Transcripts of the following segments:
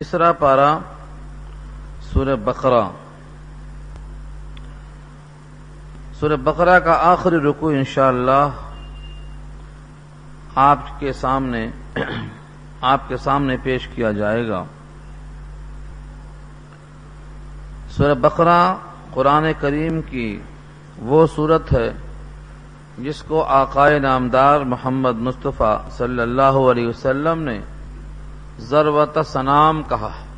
تیسرا پارا سورہ بقرہ۔ سورہ بقرہ کا آخری رکو انشاءاللہ آپ کے سامنے آپ کے سامنے پیش کیا جائے گا۔ سورہ بقرہ قرآن کریم کی وہ صورت ہے جس کو آقائے نامدار محمد مصطفیٰ صلی اللہ علیہ وسلم نے ضرورت سنام کہا۔ ہے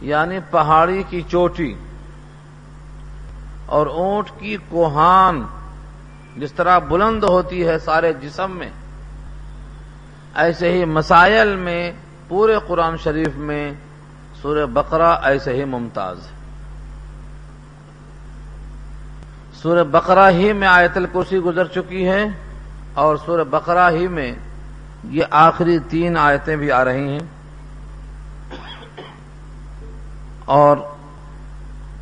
یعنی پہاڑی کی چوٹی اور اونٹ کی کوہان جس طرح بلند ہوتی ہے سارے جسم میں۔ ایسے ہی مسائل میں پورے قرآن شریف میں سورہ بقرہ ایسے ہی ممتاز ہے۔ سورہ بقرہ ہی میں آیت الکرسی گزر چکی ہے اور سورہ بقرہ ہی میں یہ آخری تین آیتیں بھی آ رہی ہیں۔ اور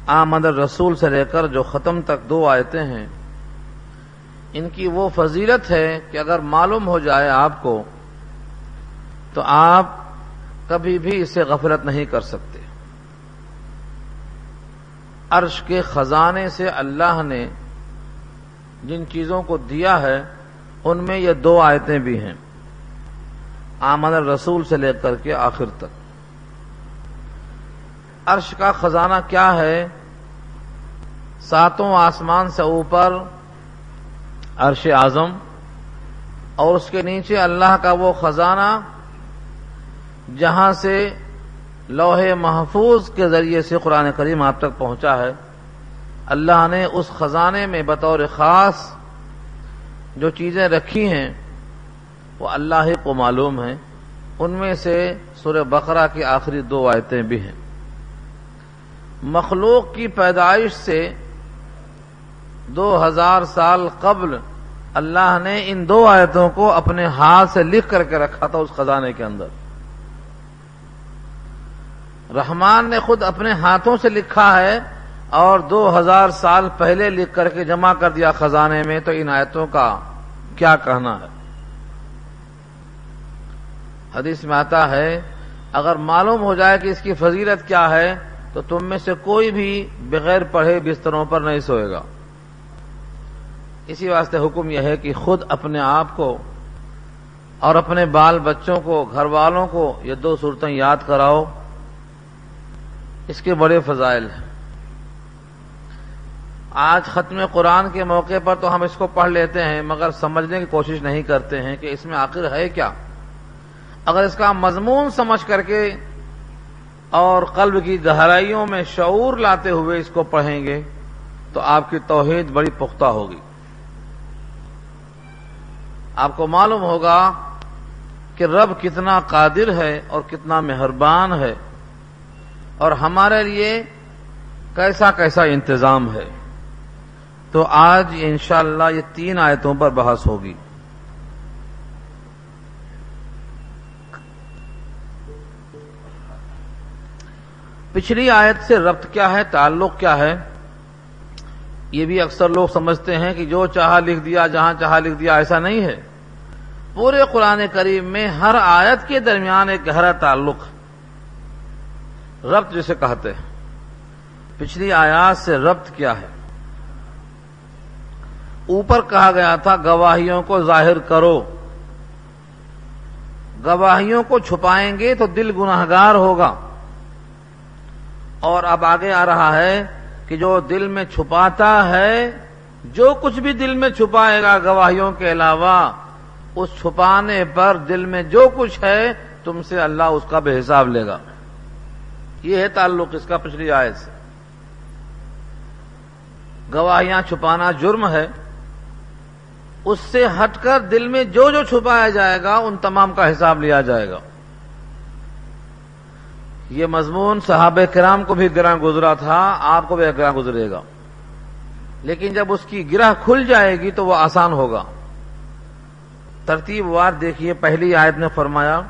آمد رسول سے لے کر جو ختم تک دو آیتیں ہیں، ان کی وہ فضیلت ہے کہ اگر معلوم ہو جائے آپ کو، تو آپ کبھی بھی اسے غفلت نہیں کر سکتے۔ عرش کے خزانے سے اللہ نے جن چیزوں کو دیا ہے، ان میں یہ دو آیتیں بھی ہیں۔ آمن رسول سے لے کر کے آخر تک۔ عرش کا خزانہ کیا ہے؟ ساتوں آسمان سے اوپر عرش اعظم اور اس کے نیچے اللہ کا وہ خزانہ جہاں سے لوہے محفوظ کے ذریعے سے قرآن کریم آپ تک پہنچا ہے۔ اللہ نے اس خزانے میں بطور خاص جو چیزیں رکھی ہیں وہ اللہ ہی کو معلوم ہے ان میں سے سورہ بقرہ کی آخری دو آیتیں بھی ہیں۔ مخلوق کی پیدائش سے دو ہزار سال قبل اللہ نے ان دو آیتوں کو اپنے ہاتھ سے لکھ کر کے رکھا تھا اس خزانے کے اندر۔ رحمان نے خود اپنے ہاتھوں سے لکھا ہے اور دو ہزار سال پہلے لکھ کر کے جمع کر دیا خزانے میں، تو ان آیتوں کا کیا کہنا ہے؟ حدیث میں آتا ہے، اگر معلوم ہو جائے کہ اس کی فضیلت کیا ہے، تو تم میں سے کوئی بھی بغیر پڑھے بستروں پر نہیں سوئے گا۔ اسی واسطے حکم یہ ہے کہ خود اپنے آپ کو اور اپنے بال بچوں کو، گھر والوں کو یہ دو صورتیں یاد کراؤ۔ اس کے بڑے فضائل ہیں۔ آج ختم قرآن کے موقع پر تو ہم اس کو پڑھ لیتے ہیں، مگر سمجھنے کی کوشش نہیں کرتے ہیں کہ اس میں آخر ہے کیا۔ اگر اس کا مضمون سمجھ کر کے اور قلب کی گہرائیوں میں شعور لاتے ہوئے اس کو پڑھیں گے، تو آپ کی توحید بڑی پختہ ہوگی۔ آپ کو معلوم ہوگا کہ رب کتنا قادر ہے اور کتنا مہربان ہے، اور ہمارے لیے کیسا کیسا انتظام ہے۔ تو آج انشاءاللہ یہ تین آیتوں پر بحث ہوگی۔ پچھلی آیت سے ربط کیا ہے؟ تعلق کیا ہے؟ یہ بھی اکثر لوگ سمجھتے ہیں کہ جو چاہا لکھ دیا، جہاں چاہا لکھ دیا، ایسا نہیں ہے۔ پورے قرآن کریم میں ہر آیت کے درمیان ایک گہرا تعلق، ربط جسے کہتے ہیں۔ پچھلی آیات سے ربط کیا ہے؟ اوپر کہا گیا تھا، گواہیوں کو ظاہر کرو۔ گواہیوں کو چھپائیں گے تو دل گناہگار ہوگا۔ اور اب آگے آ رہا ہے کہ جو دل میں چھپاتا ہے، جو کچھ بھی دل میں چھپائے گا گواہیوں کے علاوہ، اس چھپانے پر دل میں جو کچھ ہے، تم سے اللہ اس کا بے حساب لے گا۔ یہ ہے تعلق اس کا پچھلی آئے سے۔ گواہیاں چھپانا جرم ہے۔ اس سے ہٹ کر دل میں جو جو چھپایا جائے گا، ان تمام کا حساب لیا جائے گا۔ یہ مضمون صحابہ کرام کو بھی گرہ گزرا تھا، آپ کو بھی گرہ گزرے گا۔ لیکن جب اس کی گرہ کھل جائے گی تو وہ آسان ہوگا۔ ترتیب وار دیکھیے، پہلی آیت نے فرمایا،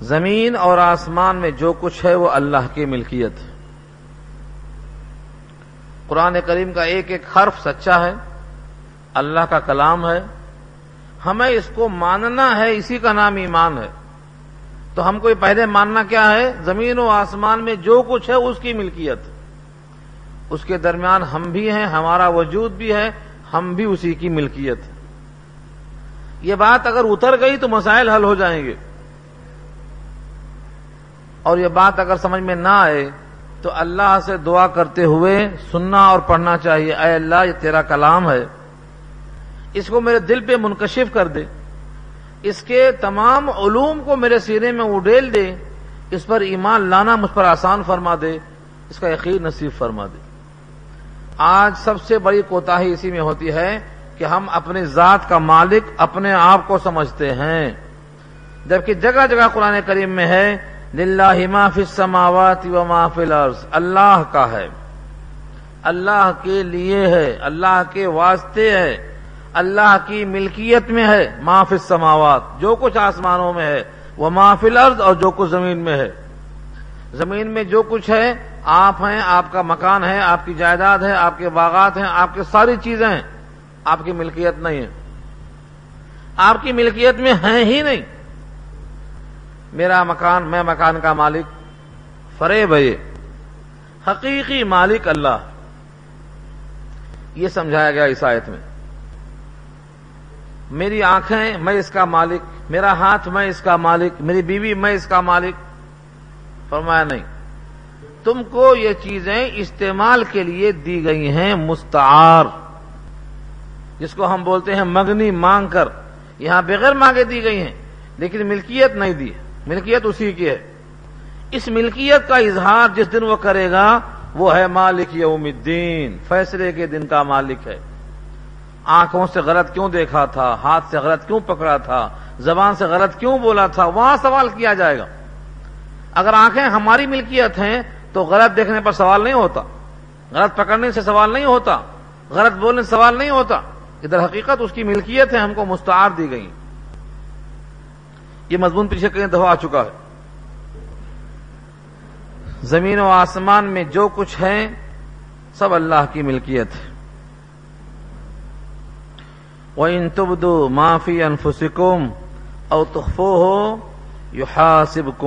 زمین اور آسمان میں جو کچھ ہے وہ اللہ کی ملکیت۔ ہے قرآن کریم کا ایک ایک حرف سچا ہے، اللہ کا کلام ہے۔ ہمیں اس کو ماننا ہے، اسی کا نام ایمان ہے۔ تو ہم کو یہ پہلے ماننا کیا ہے؟ زمین و آسمان میں جو کچھ ہے، اس کی ملکیت۔ اس کے درمیان ہم بھی ہیں، ہمارا وجود بھی ہے، ہم بھی اسی کی ملکیت۔ یہ بات اگر اتر گئی تو مسائل حل ہو جائیں گے۔ اور یہ بات اگر سمجھ میں نہ آئے تو اللہ سے دعا کرتے ہوئے سننا اور پڑھنا چاہیے۔ اے اللہ، یہ تیرا کلام ہے۔ اس کو میرے دل پہ منکشف کر دے۔ اس کے تمام علوم کو میرے سینے میں اڈیل دے، اس پر ایمان لانا مجھ پر آسان فرما دے، اس کا یقین نصیب فرما دے۔ آج سب سے بڑی کوتا اسی میں ہوتی ہے کہ ہم اپنی ذات کا مالک اپنے آپ کو سمجھتے ہیں۔ جبکہ جگہ جگہ قرآن کریم میں ہے، للہ ما فی السماوات و ما فی الارض، اللہ کا ہے۔ اللہ کے لیے ہے، اللہ کے واسطے ہے۔ اللہ کی ملکیت میں ہے، ما فی السماوات، جو کچھ آسمانوں میں ہے وہ ما الارض اور جو کچھ زمین میں ہے۔ زمین میں جو کچھ ہے، آپ ہیں، آپ کا مکان ہے، آپ کی جائیداد ہے، آپ کے باغات ہیں، آپ کی ساری چیزیں ہیں۔ آپ کی ملکیت نہیں ہے۔ آپ کی ملکیت میں ہیں ہی نہیں۔ میرا مکان، میں مکان کا مالک فرے بھائی حقیقی مالک اللہ۔ یہ سمجھایا گیا اس آیت میں۔ میری آنکھیں میں اس کا مالک، میرا ہاتھ میں اس کا مالک، میری بیوی میں اس کا مالک۔ فرمایا نہیں۔ تم کو یہ چیزیں استعمال کے لیے دی گئی ہیں، مستعار۔ جس کو ہم بولتے ہیں مگنی، مانگ کر۔ یہاں بغیر مانگے دی گئی ہیں، لیکن ملکیت نہیں دی۔ ملکیت اسی کی ہے۔ اس ملکیت کا اظہار جس دن وہ کرے گا، وہ ہے مالک یوم الدین۔ فیصلے کے دن کا مالک ہے۔ آنکھوں سے غلط کیوں دیکھا تھا؟ ہاتھ سے غلط کیوں پکڑا تھا؟ زبان سے غلط کیوں بولا تھا؟ وہاں سوال کیا جائے گا۔ اگر آنکھیں ہماری ملکیت ہیں تو غلط دیکھنے پر سوال نہیں ہوتا۔ غلط پکڑنے سے سوال نہیں ہوتا۔ غلط بولنے سے سوال نہیں ہوتا۔ ادھر حقیقت اس کی ملکیت ہے، ہم کو مستعار دی گئی۔ یہ مضمون پیچھے کئی دفعہ آ چکا ہے۔ زمین و آسمان میں جو کچھ ہے سب اللہ کی ملکیت ہے۔ وہ ان تبدو معافی انفسکم او تخفو ہو یو حاصب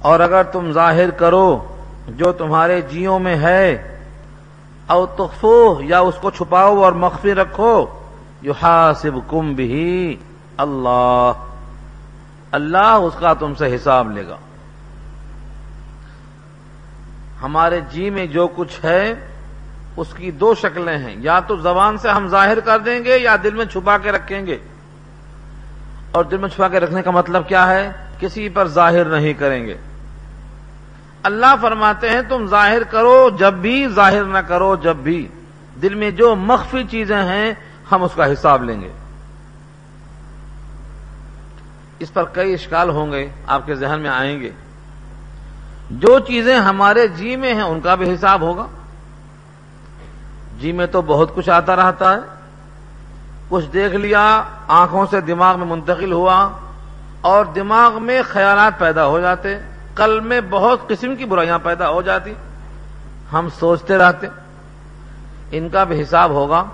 اور اگر تم ظاہر کرو جو تمہارے جیوں میں ہے او تخفو یا اس کو چھپاؤ اور مخفی رکھو یو حاصب کم بھی اللہ اللہ اس کا تم سے حساب لے گا۔ ہمارے جی میں جو کچھ ہے اس کی دو شکلیں ہیں۔ یا تو زبان سے ہم ظاہر کر دیں گے یا دل میں چھپا کے رکھیں گے۔ اور دل میں چھپا کے رکھنے کا مطلب کیا ہے؟ کسی پر ظاہر نہیں کریں گے۔ اللہ فرماتے ہیں، تم ظاہر کرو جب بھی، ظاہر نہ کرو جب بھی۔ دل میں جو مخفی چیزیں ہیں، ہم اس کا حساب لیں گے۔ اس پر کئی اشکال ہوں گے، آپ کے ذہن میں آئیں گے۔ جو چیزیں ہمارے جی میں ہیں، ان کا بھی حساب ہوگا۔ جی میں تو بہت کچھ آتا رہتا ہے۔ کچھ دیکھ لیا، آنکھوں سے دماغ میں منتقل ہوا اور دماغ میں خیالات پیدا ہو جاتے کل میں بہت قسم کی برائیاں پیدا ہو جاتی۔ ہم سوچتے رہتے، ان کا بھی حساب ہوگا۔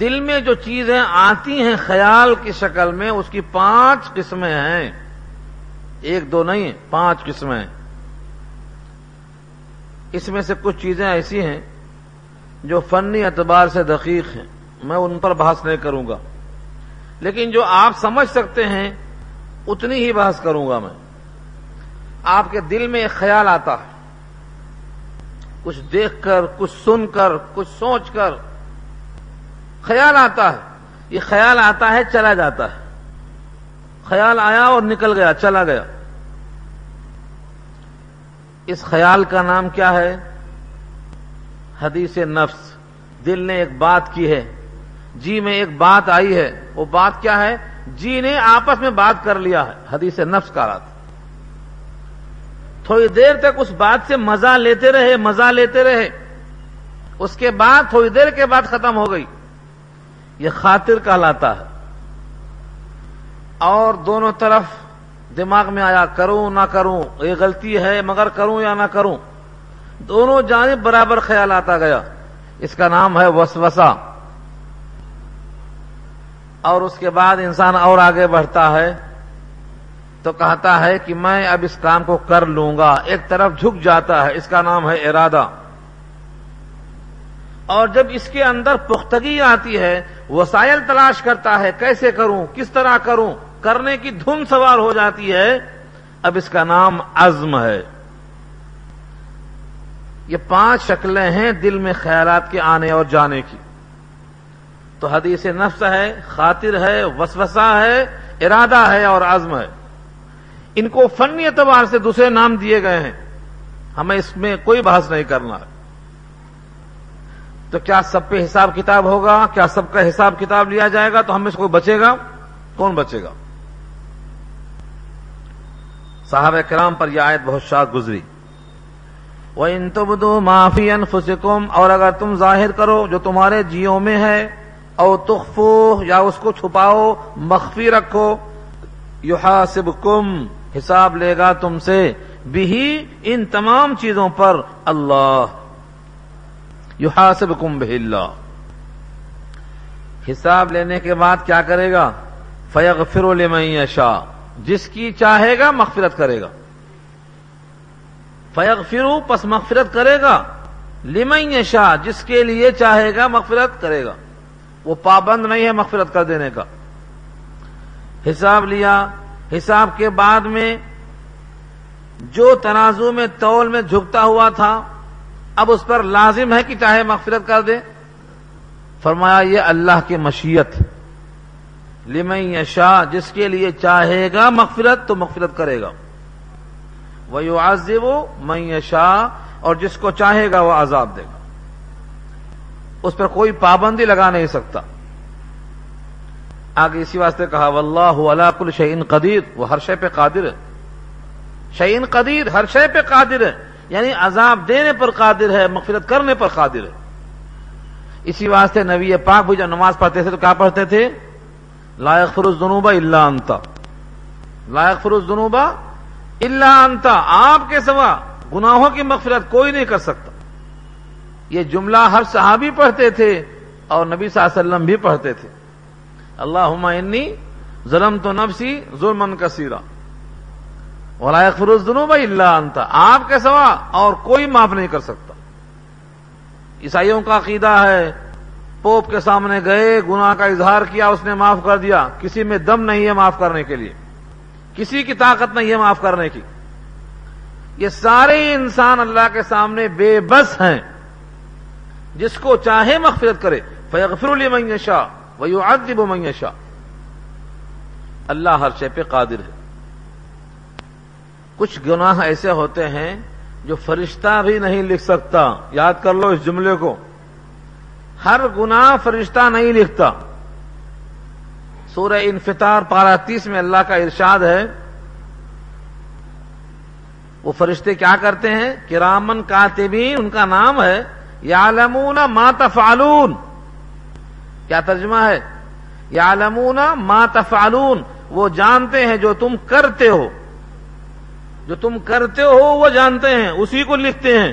دل میں جو چیزیں آتی ہیں خیال کی شکل میں، اس کی پانچ قسمیں ہیں۔ ایک دو نہیں پانچ قسمیں اس میں سے کچھ چیزیں ایسی ہیں جو فنی اعتبار سے دقیق ہیں، میں ان پر بحث نہیں کروں گا۔ لیکن جو آپ سمجھ سکتے ہیں، اتنی ہی بحث کروں گا میں۔ آپ کے دل میں ایک خیال آتا ہے۔ کچھ دیکھ کر، کچھ سن کر، کچھ سوچ کر۔ خیال آتا ہے۔ یہ خیال آتا ہے، چلا جاتا ہے۔ خیال آیا اور نکل گیا، چلا گیا۔ اس خیال کا نام کیا ہے؟ حدیث نفس، دل نے ایک بات کی ہے جی میں ایک بات آئی ہے، وہ بات کیا ہے؟ جی نے آپس میں بات کر لیا ہے، حدیث نفس کا رات۔ تھوڑی دیر تک اس بات سے مزہ لیتے رہے، مزہ لیتے رہے۔ اس کے بعد تھوڑی دیر کے بعد ختم ہو گئی۔ یہ خاطر کہلاتا ہے۔ اور دونوں طرف دماغ میں آیا، کروں نہ کروں، یہ غلطی ہے مگر کروں یا نہ کروں؟ دونوں جانب برابر خیال آتا گیا۔ اس کا نام ہے وسوسا اور اس کے بعد انسان اور آگے بڑھتا ہے تو کہتا ہے کہ میں اب اس کام کو کر لوں گا۔ ایک طرف جھک جاتا ہے۔ اس کا نام ہے ارادہ۔ اور جب اس کے اندر پختگی آتی ہے، وسائل تلاش کرتا ہے، کیسے کروں؟ کس طرح کروں؟ کرنے کی دھن سوار ہو جاتی ہے۔ اب اس کا نام عزم ہے۔ یہ پانچ شکلیں ہیں دل میں خیالات کے آنے اور جانے کی۔ تو حدیث نفس ہے، خاطر ہے، وسوسہ ہے، ارادہ ہے اور عزم ہے۔ ان کو فنی اعتبار سے دوسرے نام دیے گئے ہیں۔ ہمیں اس میں کوئی بحث نہیں کرنا۔ تو کیا سب پہ حساب کتاب ہوگا؟ کیا سب کا حساب کتاب لیا جائے گا؟ تو ہم میں سے کوئی بچے گا؟ کون بچے گا؟ صاحب کرام پر یہ آیت بہت شاد گزری۔ وہ ان تبدو معافی انفسکم اور اگر تم ظاہر کرو جو تمہارے جیوں میں ہے، او تخفو یا اس کو چھپاؤ، مخفی رکھو، یحاسبکم، حساب لے گا تم سے بھی ان تمام چیزوں پر اللہ، یحاسبکم بہ اللہ۔ حساب لینے کے بعد کیا کرے گا؟ فیغفر لمن یشاء، جس کی چاہے گا مغفرت کرے گا۔ فیغفرو، پس مغفرت کرے گا۔ لمن یشاء، جس کے لیے چاہے گا، مغفرت کرے گا۔ وہ پابند نہیں ہے مغفرت کر دینے کا۔ حساب لیا۔ حساب کے بعد میں جو تنازع میں، تول میں جھکتا ہوا تھا، اب اس پر لازم ہے کہ چاہے مغفرت کر دے۔ فرمایا، یہ اللہ کی مشیت۔ لمن یشا جس کے لیے چاہے گا مغفرت، تو مغفرت کرے گا۔ وہ یو من اور جس کو چاہے گا وہ عذاب دے گا۔ اس پر کوئی پابندی لگا نہیں سکتا۔ آگے اسی واسطے کہا واللہ علا کل شعین قدیر وہ ہر شے پہ قادر ہے۔ شعین قدیر ہر شے پہ قادر ہے۔ یعنی عذاب دینے پر قادر ہے، مغفرت کرنے پر قادر ہے۔ اسی واسطے نبی پاک بھی جب نماز پڑھتے تھے تو کیا پڑھتے تھے؟ لائق فروز جنوبا اللہ انتا لائق فروز جنوبا اللہ انتا آپ کے سوا گناہوں کی مغفرت کوئی نہیں کر سکتا۔ یہ جملہ ہر صحابی پڑھتے تھے اور نبی صلی اللہ علیہ وسلم بھی پڑھتے تھے۔ اللہ انی ظلم تو نفسی ظلم کثیرہ ولائق فروز دنو بھائی اللہ انتا آپ کے سوا اور کوئی معاف نہیں کر سکتا۔ عیسائیوں کا عقیدہ ہے، پوپ کے سامنے گئے، گناہ کا اظہار کیا، اس نے معاف کر دیا۔ کسی میں دم نہیں ہے معاف کرنے کے لیے۔ کسی کی طاقت نہیں ہے معاف کرنے کی۔ یہ سارے انسان اللہ کے سامنے بے بس ہیں۔ جس کو چاہے مغفرت کرے۔ فیغفر علی شاہ وہ آدب شاہ اللہ ہر شے پہ قادر ہے۔ کچھ گناہ ایسے ہوتے ہیں جو فرشتہ بھی نہیں لکھ سکتا۔ یاد کر لو اس جملے کو۔ ہر گناہ فرشتہ نہیں لکھتا۔ سورہ انفطار پارا تیس میں اللہ کا ارشاد ہے۔ وہ فرشتے کیا کرتے ہیں؟ کرامن کاتبین، ان کا نام ہے۔ یعلمون ما تفعلون۔ کیا ترجمہ ہے؟ یعلمون ما تفعلون۔ وہ جانتے ہیں جو تم کرتے ہو۔ جو تم کرتے ہو، وہ جانتے ہیں۔ اسی کو لکھتے ہیں۔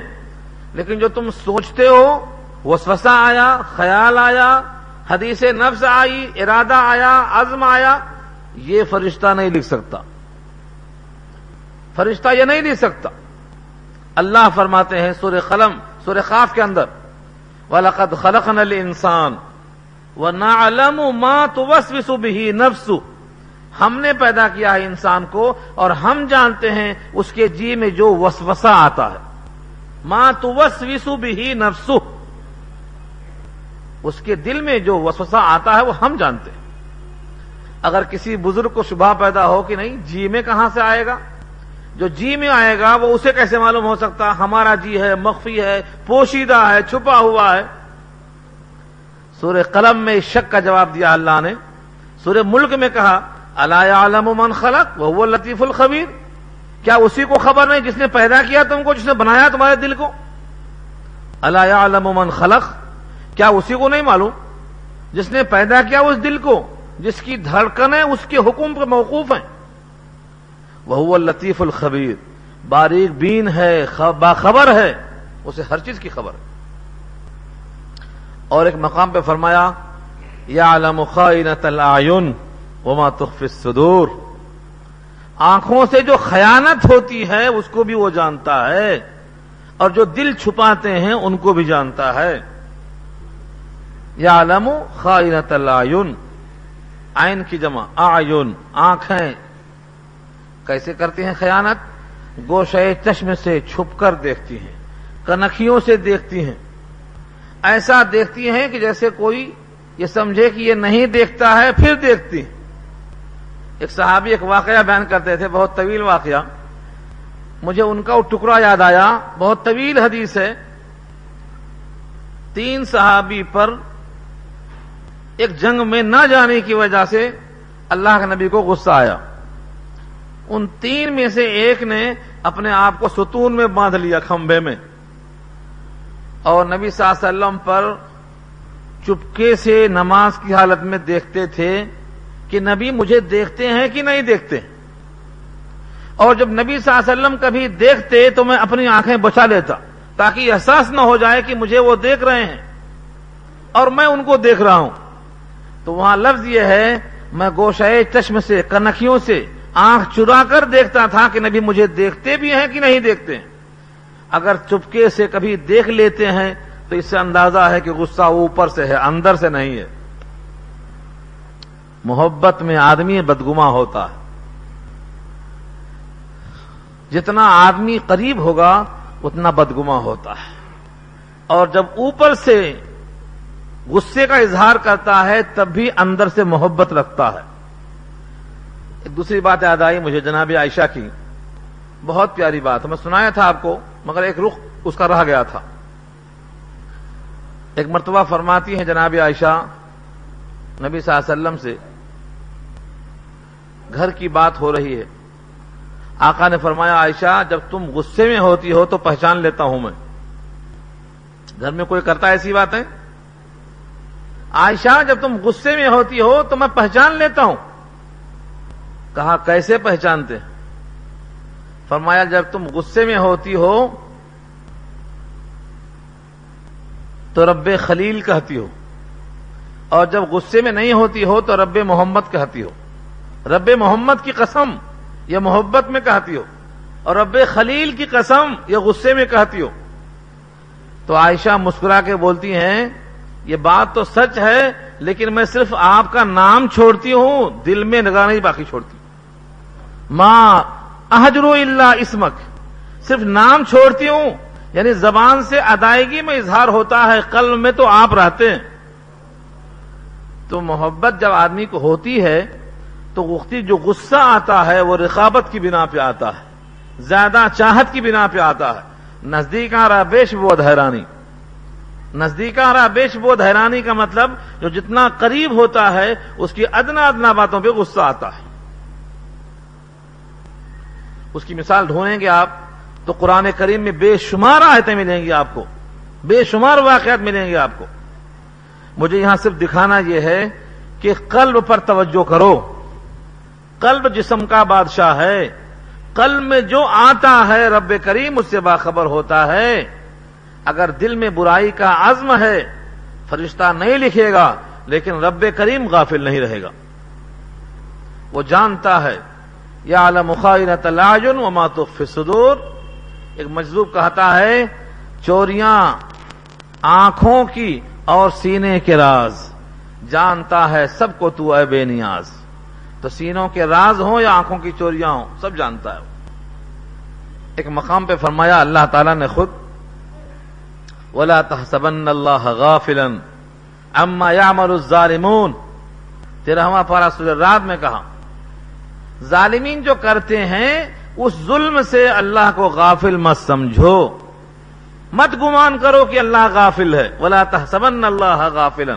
لیکن جو تم سوچتے ہو وہ سوسا آیا، خیال آیا حدیث نفس آئی، ارادہ آیا، عزم آیا، یہ فرشتہ نہیں لکھ سکتا۔ فرشتہ یہ نہیں لکھ سکتا۔ اللہ فرماتے ہیں سور قلم سور خاف کے اندر، وَلَقَدْ خَلَقْنَا الْإِنسان وَنَعْلَمُ مَا تُوَسْوِسُ بِهِ نَفْسُ ہم نے پیدا کیا ہے انسان کو اور ہم جانتے ہیں اس کے جی میں جو وسوسہ آتا ہے۔ ماں تو وسوسو بھی نفسو اس کے دل میں جو وسوسہ آتا ہے وہ ہم جانتے ہیں۔ اگر کسی بزرگ کو شبہ پیدا ہو کہ نہیں جی میں کہاں سے آئے گا؟ جو جی میں آئے گا، وہ اسے کیسے معلوم ہو سکتا؟ ہمارا جی ہے، مخفی ہے، پوشیدہ ہے، چھپا ہوا ہے۔ سورہ قلم میں اس شک کا جواب دیا اللہ نے۔ سورہ ملک میں کہا اللہ عالم من خلق وہ لطیف الخبیر کیا اسی کو خبر نہیں جس نے پیدا کیا تم کو، جس نے بنایا تمہارے دل کو؟ اللہ عالم من خلق کیا اسی کو نہیں معلوم؟ جس نے پیدا کیا اس دل کو، جس کی دھڑکنیں اس کے حکم پہ موقوف ہیں۔ وہ لطیف الخبیر، باریک بین ہے باخبر ہے، اسے ہر چیز کی خبر ہے۔ اور ایک مقام پہ فرمایا یا علم خائنت العین وما تخفی الصدور۔ آنکھوں سے جو خیانت ہوتی ہے، اس کو بھی وہ جانتا ہے، اور جو دل چھپاتے ہیں، ان کو بھی جانتا ہے۔ یا علم خائنت العین آئین کی جمع آئین آنکھیں۔ کیسے کرتی ہیں خیانت؟ گوشے چشم سے چھپ کر دیکھتی ہیں، کنکھیوں سے دیکھتی ہیں۔ ایسا دیکھتی ہیں کہ جیسے کوئی یہ سمجھے کہ یہ نہیں دیکھتا ہے، پھر دیکھتی ہیں۔ ایک صحابی ایک واقعہ بیان کرتے تھے، بہت طویل واقعہ۔ مجھے ان کا وہ ٹکڑا یاد آیا، بہت طویل حدیث ہے۔ تین صحابی پر ایک جنگ میں نہ جانے کی وجہ سے اللہ کے نبی کو غصہ آیا۔ ان تین میں سے ایک نے اپنے آپ کو ستون میں باندھ لیا کھمبے میں۔ اور نبی صلی اللہ علیہ وسلم پر چپکے سے نماز کی حالت میں دیکھتے تھے کہ نبی مجھے دیکھتے ہیں کہ نہیں دیکھتے۔ اور جب نبی صلی اللہ علیہ وسلم کبھی دیکھتے تو میں اپنی آنکھیں بچا لیتا تاکہ احساس نہ ہو جائے کہ مجھے وہ دیکھ رہے ہیں۔ اور میں ان کو دیکھ رہا ہوں۔ تو وہاں لفظ یہ ہے، میں گوشائے چشم سے، کنکھیوں سے آنکھ چرا کر دیکھتا تھا کہ نبی مجھے دیکھتے بھی ہیں کہ نہیں دیکھتے۔ اگر چپکے سے کبھی دیکھ لیتے ہیں تو اس سے اندازہ ہے کہ غصہ اوپر سے ہے، اندر سے نہیں ہے۔ محبت میں آدمی بدگما ہوتا ہے۔ جتنا آدمی قریب ہوگا، اتنا بدگما ہوتا ہے۔ اور جب اوپر سے غصے کا اظہار کرتا ہے تب بھی اندر سے محبت رکھتا ہے۔ ایک دوسری بات یاد آئی مجھے جناب عائشہ کی۔ بہت پیاری بات، میں سنایا تھا آپ کو، مگر ایک رخ اس کا رہ گیا تھا۔ ایک مرتبہ فرماتی ہیں جناب عائشہ، نبی صلی اللہ علیہ وسلم سے، گھر کی بات ہو رہی ہے۔ آقا نے فرمایا، عائشہ، جب تم غصے میں ہوتی ہو تو پہچان لیتا ہوں میں۔ گھر میں کوئی کرتا ایسی بات ہے عائشہ جب تم غصے میں ہوتی ہو تو میں پہچان لیتا ہوں۔ کہا کیسے پہچانتے؟ فرمایا جب تم غصے میں ہوتی ہو تو رب خلیل کہتی ہو۔ اور جب غصے میں نہیں ہوتی ہو تو رب محمد کہتی ہو۔ رب محمد کی قسم یہ محبت میں کہتی ہو۔ اور رب خلیل کی قسم یہ غصے میں کہتی ہو۔ تو عائشہ مسکرا کے بولتی ہیں یہ بات تو سچ ہے، لیکن میں صرف آپ کا نام چھوڑتی ہوں، دل میں نگاہ نہیں باقی چھوڑتی۔ ماں احجر اللہ اسمک، صرف نام چھوڑتی ہوں یعنی زبان سے ادائیگی میں اظہار ہوتا ہے، قلب میں تو آپ رہتے ہیں۔ تو محبت جب آدمی کو ہوتی ہے، تو وقتی جو غصہ آتا ہے، وہ رقابت کی بنا پہ آتا ہے، زیادہ چاہت کی بنا پہ آتا ہے۔ نزدیک آ رہا بیش بودھ حیرانی نزدیک آ رہا بیش بودھ حیرانی کا مطلب جو جتنا قریب ہوتا ہے، اس کی ادنا ادنا باتوں پہ غصہ آتا ہے۔ اس کی مثال ڈھونڈیں گے آپ تو قرآن کریم میں بے شمار آیتیں ملیں گی آپ کو۔ بے شمار واقعات ملیں گے آپ کو۔ مجھے یہاں صرف دکھانا یہ ہے کہ قلب پر توجہ کرو۔ قلب جسم کا بادشاہ ہے۔ قلب میں جو آتا ہے رب کریم، اس سے باخبر ہوتا ہے۔ اگر دل میں برائی کا عزم ہے، فرشتہ نہیں لکھے گا، لیکن رب کریم غافل نہیں رہے گا۔ وہ جانتا ہے یا مخائنت العجن و ماتف صدور ایک مجذوب کہتا ہے، چوریاں آنکھوں کی اور سینے کے راز۔ جانتا ہے سب کو تو اے بے نیاز۔ تو سینوں کے راز ہوں یا آنکھوں کی چوریاں ہوں؟ سب جانتا ہے۔ ایک مقام پہ فرمایا، اللہ تعالی نے خود ولا تحسبن اللہ غافلا اما یعمل الظالمون۔ تیرہواں پارا سورہ رات میں کہا، ظالمین جو کرتے ہیں، اس ظلم سے اللہ کو غافل مت سمجھو۔ مت گمان کرو کہ اللہ غافل ہے۔ ولا تحسبن اللہ غافلا۔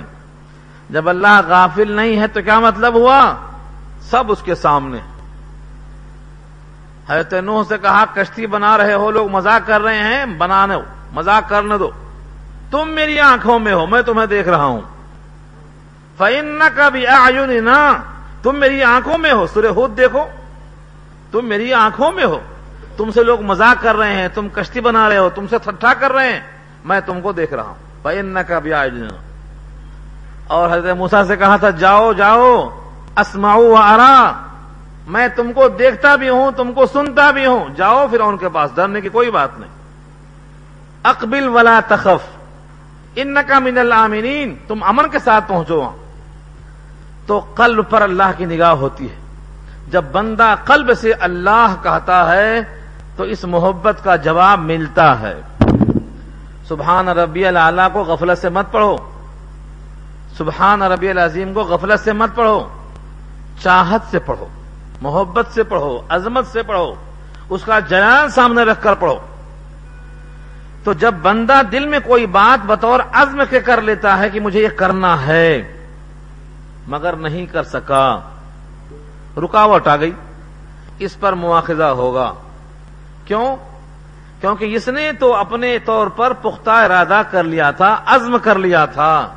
جب اللہ غافل نہیں ہے تو کیا مطلب ہوا؟ سب اس کے سامنے۔ حضرت نوح سے کہا، کشتی بنا رہے ہو، لوگ مزاق کر رہے ہیں بنانے مزاق کرنے دو۔ تم میری آنکھوں میں ہو، میں تمہیں دیکھ رہا ہوں۔ فن کا بھی تم میری آنکھوں میں ہو۔ سورہ ہود دیکھو۔ تم میری آنکھوں میں ہو۔ تم سے لوگ مزاق کر رہے ہیں، تم کشتی بنا رہے ہو، تم سے ٹھٹھا کر رہے ہیں۔ میں تم کو دیکھ رہا ہوں۔ فن کا بھی اور حضرت موسا سے کہا تھا، جاؤ جاؤ۔ اسماؤ آرا میں تم کو دیکھتا بھی ہوں، تم کو سنتا بھی ہوں۔ جاؤ پھر ان کے پاس، ڈرنے کی کوئی بات نہیں۔ اقبل ولا تخف۔ ان کا من العامنین تم امن کے ساتھ پہنچو وہاں۔ تو قلب پر اللہ کی نگاہ ہوتی ہے۔ جب بندہ قلب سے اللہ کہتا ہے، تو اس محبت کا جواب ملتا ہے۔ سبحان ربی اللہ کو غفلت سے مت پڑھو۔ سبحان ربی العظیم کو غفلت سے مت پڑھو۔ چاہت سے پڑھو، محبت سے پڑھو، عظمت سے پڑھو۔ اس کا جلال سامنے رکھ کر پڑھو۔ تو جب بندہ دل میں کوئی بات بطور عزم کے کر لیتا ہے کہ مجھے یہ کرنا ہے، مگر نہیں کر سکا، رکاوٹ آ گئی، اس پر مواخذہ ہوگا۔ کیوں؟ کیونکہ اس نے تو اپنے طور پر پختہ ارادہ کر لیا تھا، عزم کر لیا تھا۔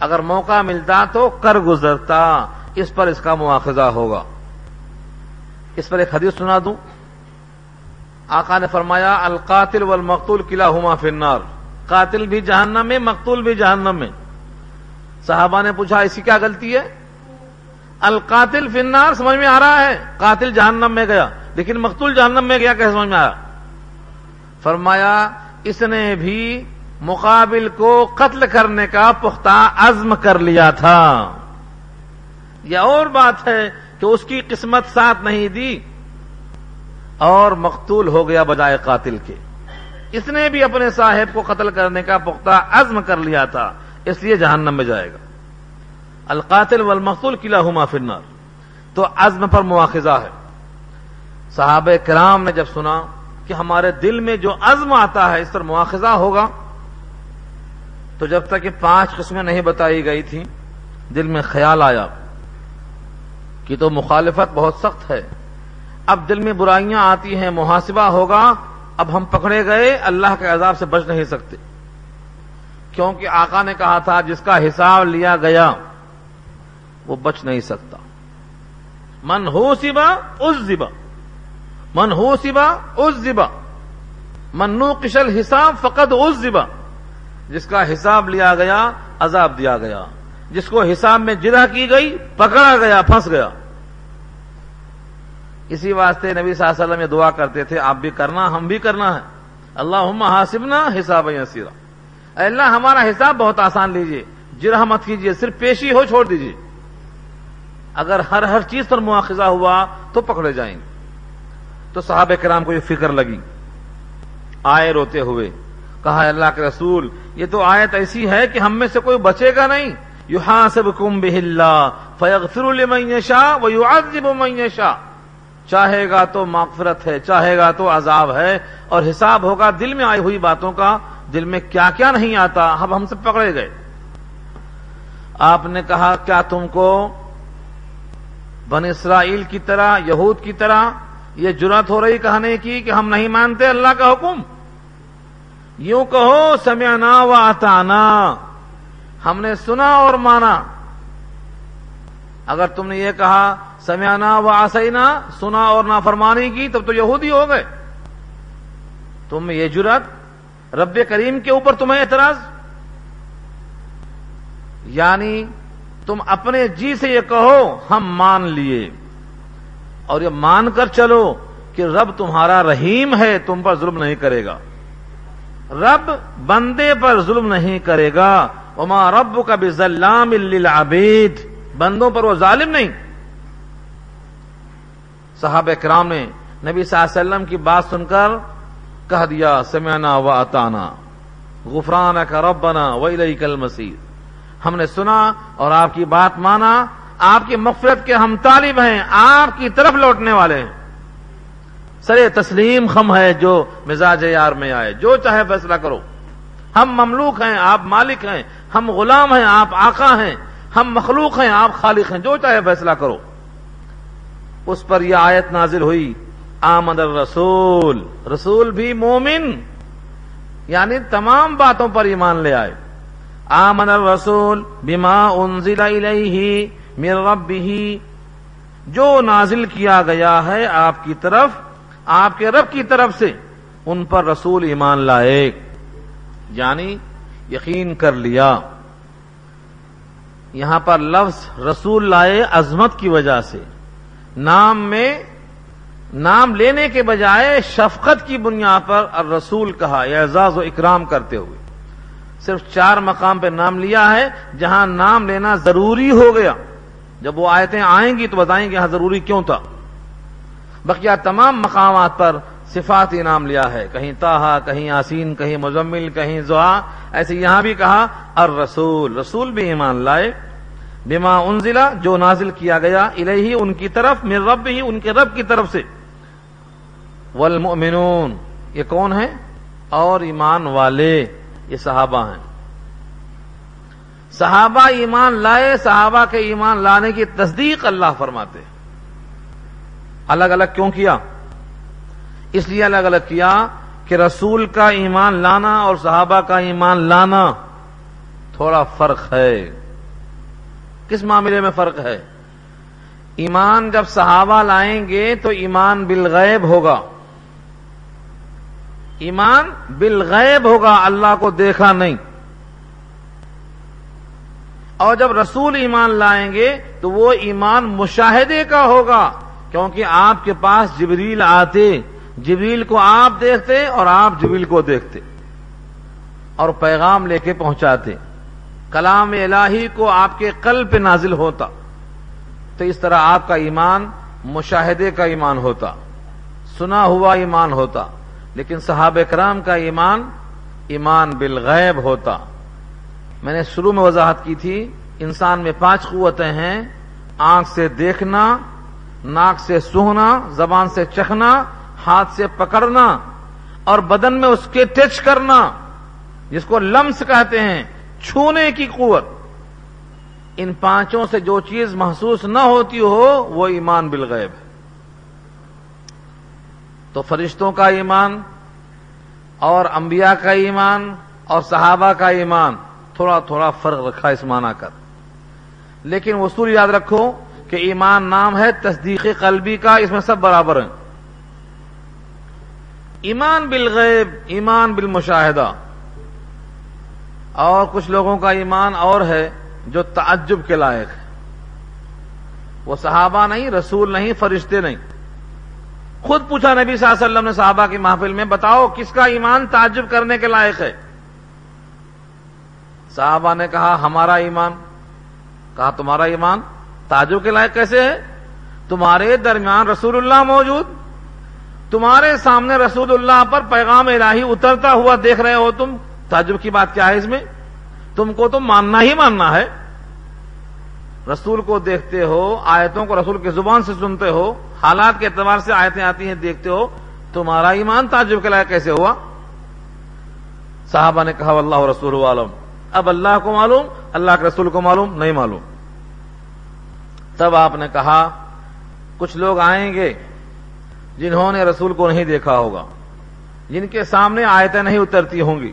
اگر موقع ملتا تو کر گزرتا، اس پر اس کا مواخذہ ہوگا۔ اس پر ایک حدیث سنا دوں۔ آقا نے فرمایا، القاتل والمقتول کلا ہما فنار قاتل بھی جہنم میں، مقتول بھی جہنم میں۔ صحابہ نے پوچھا اسی کیا غلطی ہے؟ القاتل فنار سمجھ میں آ رہا ہے، قاتل جہنم میں گیا، لیکن مقتول جہنم میں گیا، کیسے سمجھ میں آیا؟ فرمایا، اس نے بھی مقابل کو قتل کرنے کا پختہ عزم کر لیا تھا۔ یہ اور بات ہے کہ اس کی قسمت ساتھ نہیں دی۔ اور مقتول ہو گیا بجائے قاتل کے۔ اس نے بھی اپنے صاحب کو قتل کرنے کا پختہ عزم کر لیا تھا، اس لیے جہنم میں جائے گا۔ القاتل والمقتول قلعہ ہما فرنار تو عزم پر مواخذہ ہے۔ صحابہ کرام نے جب سنا کہ ہمارے دل میں جو عزم آتا ہے، اس پر مواخذہ ہوگا، تو جب تک یہ پانچ قسمیں نہیں بتائی گئی تھیں، دل میں خیال آیا کہ تو مخالفت بہت سخت ہے۔ اب دل میں برائیاں آتی ہیں، محاسبہ ہوگا، اب ہم پکڑے گئے، اللہ کے عذاب سے بچ نہیں سکتے۔ کیونکہ آقا نے کہا تھا، جس کا حساب لیا گیا، وہ بچ نہیں سکتا۔ من ہو سبا اس زبا من ہو سبا اس زبا منو کشل حساب فقط اس زبا جس کا حساب لیا گیا، عذاب دیا گیا۔ جس کو حساب میں جرہ کی گئی، پکڑا گیا، پھنس گیا۔ اسی واسطے نبی صلی اللہ علیہ وسلم یہ دعا کرتے تھے، آپ بھی کرنا، ہم بھی کرنا ہے۔ اللہ حاسبنا حساب یسیرا۔ اللہ، ہمارا حساب بہت آسان لیجیے۔ جرہ مت کیجیے صرف پیشی ہو چھوڑ دیجیے اگر ہر ہر چیز پر مواخذہ ہوا تو پکڑے جائیں۔ گے تو صحابہ کرام کو یہ فکر لگی۔ آئے روتے ہوئے، کہا اللہ کے رسول، یہ تو آیت ایسی ہے کہ ہم میں سے کوئی بچے گا نہیں۔ یو ہاں سب کم شاہ وہ یو آزب شاہ چاہے گا تو مغفرت ہے، چاہے گا تو عذاب ہے۔ اور حساب ہوگا دل میں آئی ہوئی باتوں کا، دل میں کیا کیا نہیں آتا، اب ہم سے پکڑے گئے۔ آپ نے کہا، کیا تم کو بن اسرائیل کی طرح، یہود کی طرح یہ جرت ہو رہی کہنے کی کہ ہم نہیں مانتے اللہ کا حکم؟ یوں کہو، سمعنا و آتانا ہم نے سنا اور مانا۔ اگر تم نے یہ کہا سمعنا و آسینا سنا اور نافرمانی کی، تب تو یہودی ہو گئے۔ تم یہ جرت رب کریم کے اوپر تمہیں اعتراض؟ یعنی تم اپنے جی سے یہ کہو، ہم مان لیے۔ اور یہ مان کر چلو کہ رب تمہارا رحیم ہے، تم پر ظلم نہیں کرے گا۔ رب بندے پر ظلم نہیں کرے گا۔ وما رب کا بھی ضلام العبید بندوں پر وہ ظالم نہیں۔ صحاب کرام نے نبی صلی اللہ علیہ وسلم کی بات سن کر کہہ دیا، سمعنا و اتانا غفران کا ربنا و کل مسیح ہم نے سنا اور آپ کی بات مانا، آپ کی مغفرت کے ہم طالب ہیں، آپ کی طرف لوٹنے والے ہیں۔ سر تسلیم خم ہے جو مزاج یار میں آئے، جو چاہے فیصلہ کرو۔ ہم مملوک ہیں، آپ مالک ہیں، ہم غلام ہیں، آپ آقا ہیں، ہم مخلوق ہیں، آپ خالق ہیں، جو چاہے فیصلہ کرو۔ اس پر یہ آیت نازل ہوئی آمد الرسول، رسول بھی مومن یعنی تمام باتوں پر ایمان لے آئے۔ آمن الرسول بما انزل الیہ من ربہ، جو نازل کیا گیا ہے آپ کی طرف، آپ کے رب کی طرف سے، ان پر رسول ایمان لائے۔ یعنی یقین کر لیا۔ یہاں پر لفظ رسول لائے عظمت کی وجہ سے۔ نام میں نام لینے کے بجائے شفقت کی بنیاد پر رسول کہا، یا اعزاز و اکرام کرتے ہوئے۔ صرف چار مقام پہ نام لیا ہے، جہاں نام لینا ضروری ہو گیا۔ جب وہ آیتیں آئیں گی تو بتائیں گے یہاں ضروری کیوں تھا۔ بقیہ تمام مقامات پر صفاتی نام لیا ہے۔ کہیں تاہا کہیں آسین کہیں مزمل، کہیں زحا ایسے یہاں بھی کہا، الرسول۔ رسول بھی ایمان لائے۔ بما انزلہ جو نازل کیا گیا الہی ان کی طرف، من رب ہی ان کے رب کی طرف سے۔ والمؤمنون، یہ کون ہے اور ایمان والے، یہ صحابہ ہیں۔ صحابہ ایمان لائے، صحابہ کے ایمان لانے کی تصدیق اللہ فرماتے۔ الگ الگ کیوں کیا؟ اس لیے الگ الگ کیا کہ رسول کا ایمان لانا اور صحابہ کا ایمان لانا تھوڑا فرق ہے۔ کس معاملے میں فرق ہے؟ ایمان جب صحابہ لائیں گے تو ایمان بالغیب ہوگا۔ ایمان بالغیب ہوگا، اللہ کو دیکھا نہیں۔ اور جب رسول ایمان لائیں گے تو وہ ایمان مشاہدے کا ہوگا، کیونکہ آپ کے پاس جبریل آتے۔ جبریل کو آپ دیکھتے اور آپ جبریل کو دیکھتے اور پیغام لے کے پہنچاتے۔ کلام الہی کو آپ کے قلب پہ نازل ہوتا تو اس طرح آپ کا ایمان مشاہدے کا ایمان ہوتا سنا ہوا ایمان ہوتا لیکن صحاب کرام کا ایمان ایمان بالغیب ہوتا میں نے شروع میں وضاحت کی تھی انسان میں پانچ قوتیں ہیں آنکھ سے دیکھنا ناک سے سوہنا زبان سے چکھنا ہاتھ سے پکڑنا اور بدن میں اس کے ٹچ کرنا جس کو لمس کہتے ہیں چھونے کی قوت۔ ان پانچوں سے جو چیز محسوس نہ ہوتی ہو، وہ ایمان بالغیب ہے۔ تو فرشتوں کا ایمان، اور انبیاء کا ایمان، اور صحابہ کا ایمان، تھوڑا تھوڑا فرق رکھا اس معنی کر لیکن وصول یاد رکھو کہ ایمان نام ہے تصدیق قلبی کا، اس میں سب برابر ہیں۔ ایمان بالغیب، ایمان بالمشاہدہ۔ اور کچھ لوگوں کا ایمان اور ہے جو تعجب کے لائق ہے۔ وہ صحابہ نہیں، رسول نہیں، فرشتے نہیں۔ خود پوچھا نبی صلی اللہ علیہ وسلم نے صحابہ کی محفل میں، بتاؤ کس کا ایمان تعجب کرنے کے لائق ہے؟ صحابہ نے کہا، ہمارا ایمان۔ کہا، تمہارا ایمان تعجب کے لائق کیسے ہے؟ تمہارے درمیان رسول اللہ موجود۔ تمہارے سامنے رسول اللہ پر پیغام الہی اترتا ہوا دیکھ رہے ہو تم۔ تعجب کی بات کیا ہے اس میں؟ تم کو تو ماننا ہی ماننا ہے۔ رسول کو دیکھتے ہو، آیتوں کو رسول کی زبان سے سنتے ہو، حالات کے اعتبار سے آیتیں آتی ہیں، دیکھتے ہو، تمہارا ایمان تعجب کے لائق کیسے ہوا؟ صحابہ نے کہا اللہ رسول عالم۔ اب اللہ کو معلوم، اللہ کے رسول کو معلوم، نہیں معلوم۔ تب آپ نے کہا، کچھ لوگ آئیں گے جنہوں نے رسول کو نہیں دیکھا ہوگا، جن کے سامنے آیتیں نہیں اترتی ہوں گی۔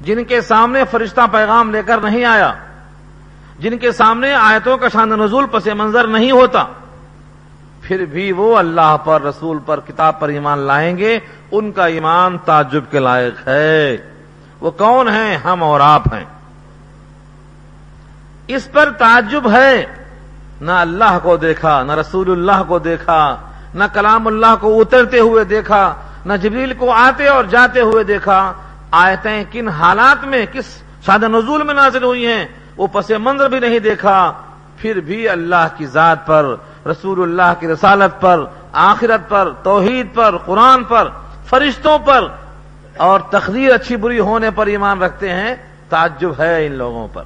جن کے سامنے فرشتہ پیغام لے کر نہیں آیا، جن کے سامنے آیتوں کا شان نزول پس منظر نہیں ہوتا، پھر بھی وہ اللہ پر، رسول پر، کتاب پر ایمان لائیں گے، ان کا ایمان تعجب کے لائق ہے۔ وہ کون ہیں؟ ہم اور آپ ہیں۔ اس پر تعجب ہے۔ نہ اللہ کو دیکھا، نہ رسول اللہ کو دیکھا، نہ کلام اللہ کو اترتے ہوئے دیکھا، نہ جبریل کو آتے اور جاتے ہوئے دیکھا۔ آیتیں کن حالات میں کس شاد نزول میں نازل ہوئی ہیں، وہ پس منظر بھی نہیں دیکھا۔ پھر بھی اللہ کی ذات پر، رسول اللہ کی رسالت پر، آخرت پر، توحید پر، قرآن پر، فرشتوں پر اور تقدیر اچھی بری ہونے پر ایمان رکھتے ہیں، تعجب ہے ان لوگوں پر۔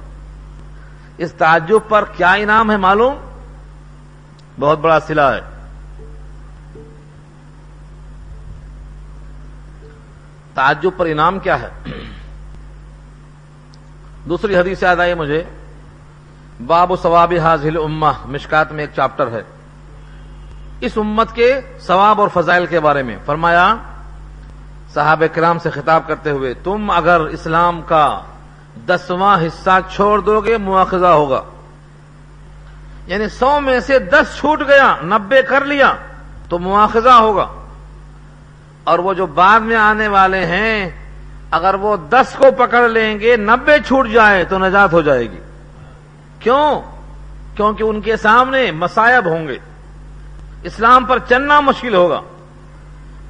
اس تعجب پر کیا انعام ہے معلوم؟ بہت بڑا سلا ہے۔ تعجب پر انعام کیا ہے؟ دوسری حدیث یاد آئی مجھے۔ باب و ثواب حاضل امہ مشکات میں ایک چاپٹر ہے۔ اس امت کے ثواب اور فضائل کے بارے میں فرمایا، صحابہ کرام سے خطاب کرتے ہوئے، تم اگر اسلام کا دسواں حصہ چھوڑ دو گے، مواخذہ ہوگا۔ یعنی سو میں سے دس چھوٹ گیا، نبے کر لیا، تو مواخذہ ہوگا۔ اور وہ جو بعد میں آنے والے ہیں، اگر وہ دس کو پکڑ لیں گے، نبے چھوٹ جائے تو نجات ہو جائے گی۔ کیوں؟ کیونکہ ان کے سامنے مسائب ہوں گے۔ اسلام پر چلنا مشکل ہوگا۔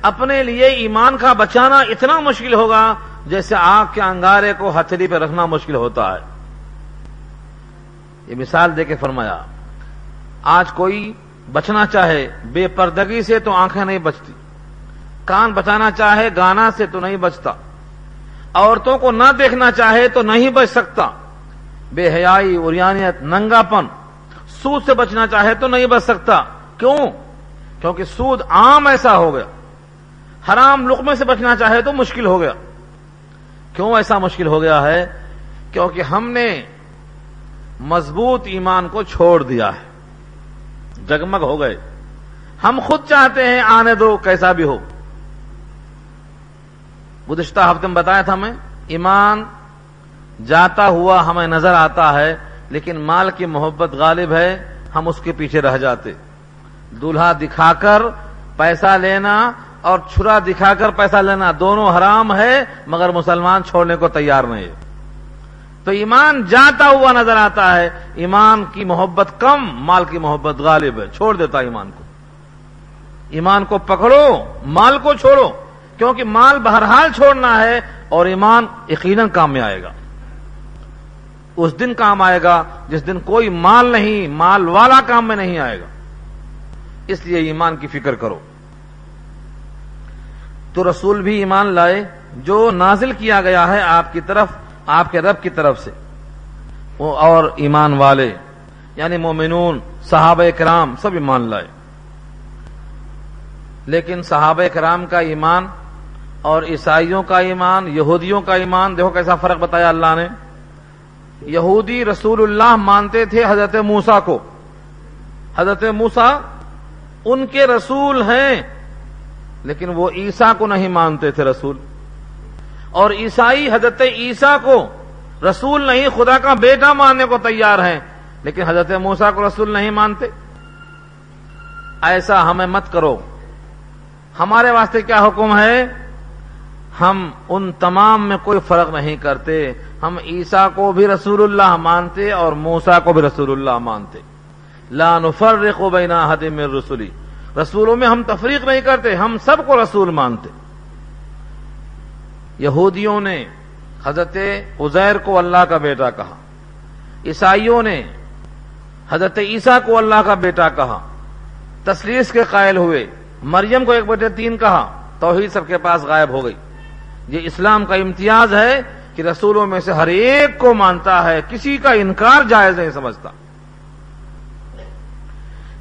اپنے لیے ایمان کا بچانا اتنا مشکل ہوگا جیسے آگ کے انگارے کو ہتھیلی پہ رکھنا مشکل ہوتا ہے۔ یہ مثال دے کے فرمایا، آج کوئی بچنا چاہے، بے پردگی سے تو آنکھیں نہیں بچتی۔ کان بچانا چاہے، گانا سے تو نہیں بچتا۔ عورتوں کو نہ دیکھنا چاہے تو نہیں بچ سکتا۔ بے حیائی اریانیت ننگا پن سود سے بچنا چاہے تو نہیں بچ سکتا۔ کیوں؟ کیونکہ سود عام ایسا ہو گیا۔ حرام لقمے سے بچنا چاہے تو مشکل ہو گیا۔ کیوں ایسا مشکل ہو گیا ہے؟ کیونکہ ہم نے مضبوط ایمان کو چھوڑ دیا ہے۔ جگمگ ہو گئے۔ ہم خود چاہتے ہیں آنے دو، کیسا بھی ہو۔ گزشتہ ہفتے میں بتایا تھا میں ایمان جاتا ہوا ہمیں نظر آتا ہے، لیکن مال کی محبت غالب ہے، ہم اس کے پیچھے رہ جاتے۔ دولہا دکھا کر پیسہ لینا اور چھرا دکھا کر پیسہ لینا دونوں حرام ہے، مگر مسلمان چھوڑنے کو تیار نہیں ہے۔ تو ایمان جاتا ہوا نظر آتا ہے، ایمان کی محبت کم، مال کی محبت غالب ہے۔ چھوڑ دیتا ایمان کو۔ ایمان کو پکڑو، مال کو چھوڑو۔ کیونکہ مال بہرحال چھوڑنا ہے اور ایمان یقیناً کام میں آئے گا۔ اس دن کام آئے گا جس دن کوئی مال نہیں، مال والا کام میں نہیں آئے گا۔ اس لیے ایمان کی فکر کرو۔ تو رسول بھی ایمان لائے، جو نازل کیا گیا ہے آپ کی طرف، آپ کے رب کی طرف سے۔ وہ اور ایمان والے یعنی مومنون، صحابہ کرام، سب ایمان لائے۔ لیکن صحابہ کرام کا ایمان اور عیسائیوں کا ایمان، یہودیوں کا ایمان، دیکھو کیسا فرق بتایا اللہ نے۔ یہودی رسول اللہ مانتے تھے حضرت موسا کو۔ حضرت موسا ان کے رسول ہیں، لیکن وہ عیسا کو نہیں مانتے تھے رسول۔ اور عیسائی حضرت عیسا کو رسول نہیں، خدا کا بیٹا ماننے کو تیار ہیں، لیکن حضرت موسا کو رسول نہیں مانتے۔ ایسا ہمیں مت کرو۔ ہمارے واسطے کیا حکم ہے؟ ہم ان تمام میں کوئی فرق نہیں کرتے۔ ہم عیسا کو بھی رسول اللہ مانتے اور موسا کو بھی رسول اللہ مانتے۔ لا نفرق بین احد من رسولی رسولوں میں ہم تفریق نہیں کرتے، ہم سب کو رسول مانتے۔ یہودیوں نے حضرت عزیر کو اللہ کا بیٹا کہا۔ عیسائیوں نے حضرت عیسیٰ کو اللہ کا بیٹا کہا۔ تسلیس کے قائل ہوئے۔ مریم کو ایک بیٹے تین کہا۔ توحید سب کے پاس غائب ہو گئی۔ یہ اسلام کا امتیاز ہے کہ رسولوں میں سے ہر ایک کو مانتا ہے، کسی کا انکار جائز نہیں سمجھتا۔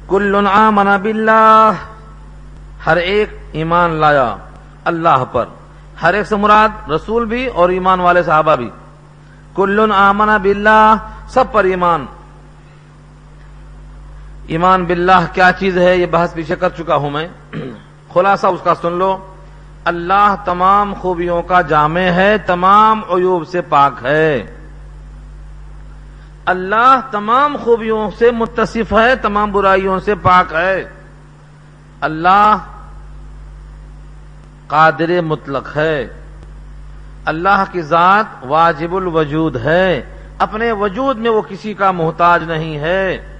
کل آمن باللہ، ہر ایک ایمان لایا اللہ پر۔ ہر ایک سے مراد رسول بھی اور ایمان والے صحابہ بھی۔ کل آمن باللہ، سب پر ایمان۔ ایمان باللہ کیا چیز ہے؟ یہ بحث پیچھے کر چکا ہوں میں۔ خلاصہ اس کا سن لو۔ اللہ تمام خوبیوں کا جامع ہے، تمام عیوب سے پاک ہے۔ اللہ تمام خوبیوں سے متصف ہے، تمام برائیوں سے پاک ہے۔ اللہ قادر مطلق ہے۔ اللہ کی ذات واجب الوجود ہے۔ اپنے وجود میں وہ کسی کا محتاج نہیں ہے۔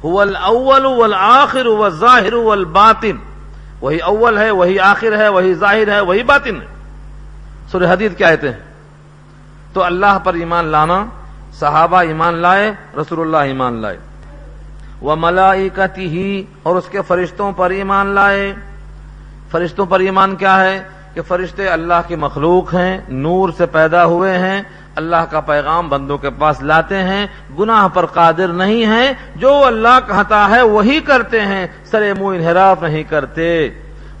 اول والآخر والظاہر والباطن۔ وہی اول ہے، وہی آخر ہے، وہی ظاہر ہے، وہی باطن ہے۔ سورہ حدیث کیا کہتے ہیں؟ تو اللہ پر ایمان لانا، صحابہ ایمان لائے، رسول اللہ ایمان لائے۔ وہ ملائی ہی اور اس کے فرشتوں پر ایمان لائے۔ فرشتوں پر ایمان کیا ہے؟ کہ فرشتے اللہ کی مخلوق ہیں، نور سے پیدا ہوئے ہیں اللہ کا پیغام بندوں کے پاس لاتے ہیں، گناہ پر قادر نہیں ہیں، جو اللہ کہتا ہے وہی کرتے ہیں۔ سر منہ انحراف نہیں کرتے۔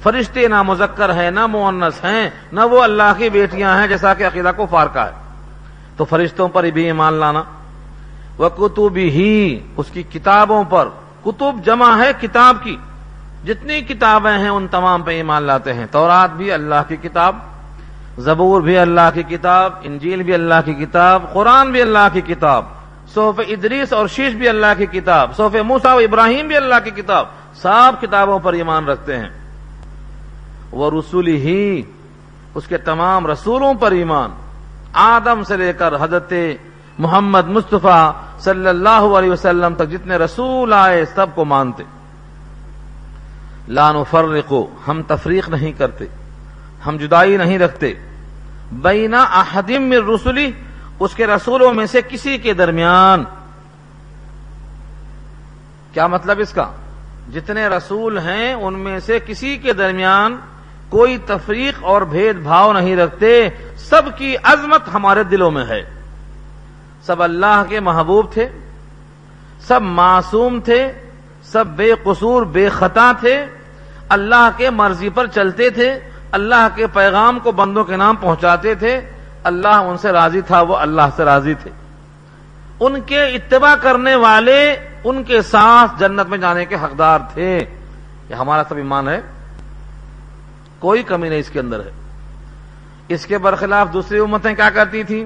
فرشتے نہ مذکر ہیں، نہ مونس ہیں، نہ وہ اللہ کی بیٹیاں ہیں جیسا کہ عقیدہ کو فارکا ہے۔ تو فرشتوں پر بھی ایمان لانا۔ وہ کتب ہی اس کی کتابوں پر۔ کتب جمع ہے کتاب کی۔ جتنی کتابیں ہیں، ان تمام پہ ایمان لاتے ہیں۔ تورات بھی اللہ کی کتاب۔ زبور بھی اللہ کی کتاب، انجیل بھی اللہ کی کتاب، قرآن بھی اللہ کی کتاب صوف ادریس اور شیش بھی اللہ کی کتاب صوف موسا و ابراہیم بھی اللہ کی کتاب سب کتابوں پر ایمان رکھتے ہیں۔ وہ رسول ہی اس کے تمام رسولوں پر ایمان۔ آدم سے لے کر حضرت محمد مصطفیٰ صلی اللہ علیہ وسلم تک جتنے رسول آئے، سب کو مانتے۔ لان و فرقو ہم تفریق نہیں کرتے، ہم جدائی نہیں رکھتے۔ بینا احدم رسولی اس کے رسولوں میں سے کسی کے درمیان۔ کیا مطلب اس کا؟ جتنے رسول ہیں، ان میں سے کسی کے درمیان کوئی تفریق اور بھید بھاؤ نہیں رکھتے۔ سب کی عظمت ہمارے دلوں میں ہے۔ سب اللہ کے محبوب تھے، سب معصوم تھے، سب بے قصور، بے خطا تھے، اللہ کے مرضی پر چلتے تھے۔ اللہ کے پیغام کو بندوں کے نام پہنچاتے تھے، اللہ ان سے راضی تھا، وہ اللہ سے راضی تھے۔ ان کے اتباع کرنے والے ان کے ساتھ جنت میں جانے کے حقدار تھے۔ یہ ہمارا سب ایمان ہے۔ کوئی کمی نہیں اس کے اندر ہے۔ اس کے برخلاف دوسری امتیں کیا کرتی تھیں؟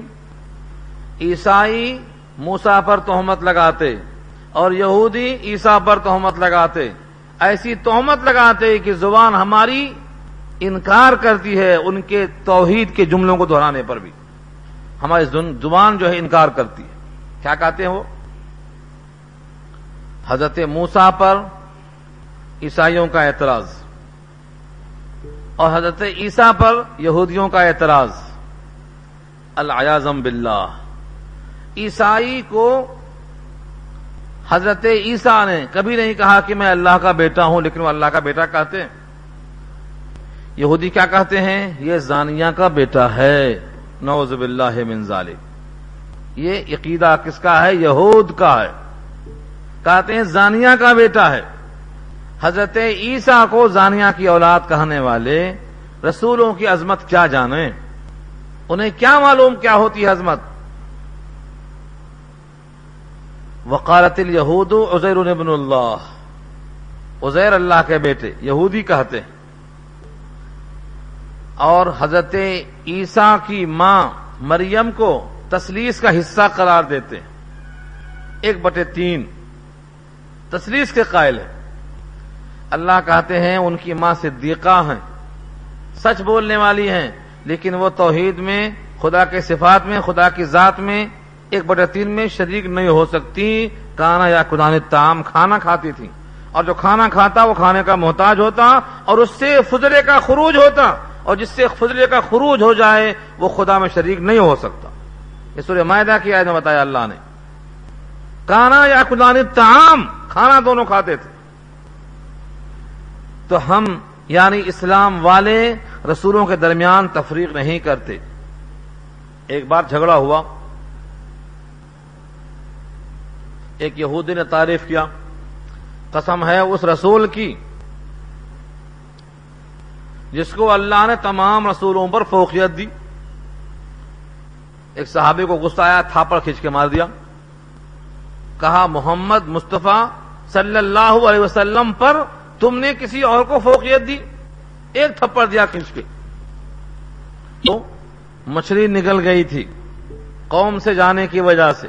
عیسائی موسا پر تہمت لگاتے اور یہودی عیسا پر تہمت لگاتے۔ ایسی تہمت لگاتے کہ زبان ہماری انکار کرتی ہے ان کے توحید کے جملوں کو دہرانے پر بھی۔ ہماری زبان جو ہے انکار کرتی ہے۔ کیا کہتے ہیں وہ؟ حضرت موسا پر عیسائیوں کا اعتراض۔ اور حضرت عیسیٰ پر یہودیوں کا اعتراض۔ العزم باللہ۔ عیسائی کو حضرت عیسیٰ نے کبھی نہیں کہا کہ میں اللہ کا بیٹا ہوں، لیکن وہ اللہ کا بیٹا کہتے ہیں۔ یہودی کیا کہتے ہیں؟ یہ زانیہ کا بیٹا ہے۔ نوز باللہ من یہ عقیدہ کس کا ہے؟ یہود کا ہے۔ کہتے ہیں زانیہ کا بیٹا ہے۔ حضرت عیسیٰ کو زانیہ کی اولاد کہنے والے رسولوں کی عظمت کیا جانے؟ انہیں کیا معلوم کیا ہوتی ہے عظمت؟ وقالت الہود عزیر ابن اللہ۔ عزیر اللہ کے بیٹے، یہودی کہتے ہیں۔ اور حضرت عیسیٰ کی ماں مریم کو تسلیس کا حصہ قرار دیتے ہیں۔ ایک بٹے تین۔ تسلیس کے قائل ہے اللہ کہتے ہیں ان کی ماں صدیقہ ہیں۔ سچ بولنے والی ہیں، لیکن وہ توحید میں، خدا کے صفات میں، خدا کی ذات میں ایک بٹا تین میں شریک نہیں ہو سکتی۔ کانا یا خدا نے تام کھانا کھاتی تھی۔ اور جو کھانا کھاتا، وہ کھانے کا محتاج ہوتا اور اس سے فضلے کا خروج ہوتا۔ اور جس سے فضلے کا خروج ہو جائے، وہ خدا میں شریک نہیں ہو سکتا۔ یہ سورہ معدہ کی آیت میں بتایا اللہ نے۔ کانا یا خدا نے تام کھانا دونوں کھاتے تھے۔ تو ہم یعنی اسلام والے، رسولوں کے درمیان تفریق نہیں کرتے۔ ایک بار جھگڑا ہوا۔ ایک یہودی نے تعریف کیا، قسم ہے اس رسول کی۔ جس کو اللہ نے تمام رسولوں پر فوقیت دی۔ ایک صحابی کو غصہ آیا، تھاپڑ کھینچ کے مار دیا۔ کہا، محمد مصطفیٰ صلی اللہ علیہ وسلم پر تم نے کسی اور کو فوقیت دی؟ ایک تھپڑ دیا کھینچ کے۔ تو مچھلی نکل گئی تھی قوم سے جانے کی وجہ سے۔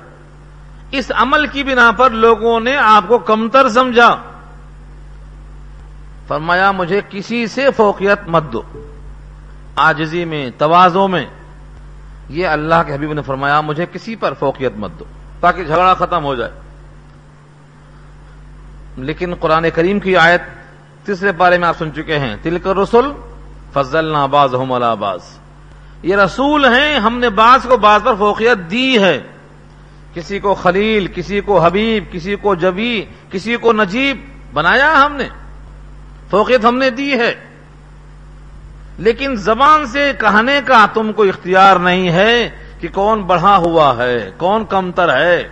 اس عمل کی بنا پر لوگوں نے آپ کو کمتر سمجھا۔ فرمایا، مجھے کسی سے فوقیت مت دو۔ آجزی میں، توازوں میں۔ یہ اللہ کے حبیب نے فرمایا، مجھے کسی پر فوقیت مت دو، تاکہ جھگڑا ختم ہو جائے۔ لیکن قرآن کریم کی آیت تیسرے بارے میں آپ سن چکے ہیں۔ تلک رسول فضل ناباز باز یہ رسول ہیں، ہم نے بعض کو بعض پر فوقیت دی ہے۔ کسی کو خلیل، کسی کو حبیب، کسی کو جبی، کسی کو نجیب، بنایا ہم نے۔ فوقیت ہم نے دی ہے۔ لیکن زبان سے کہنے کا تم کو اختیار نہیں ہے کہ کون بڑھا ہوا ہے، کون کمتر ہے۔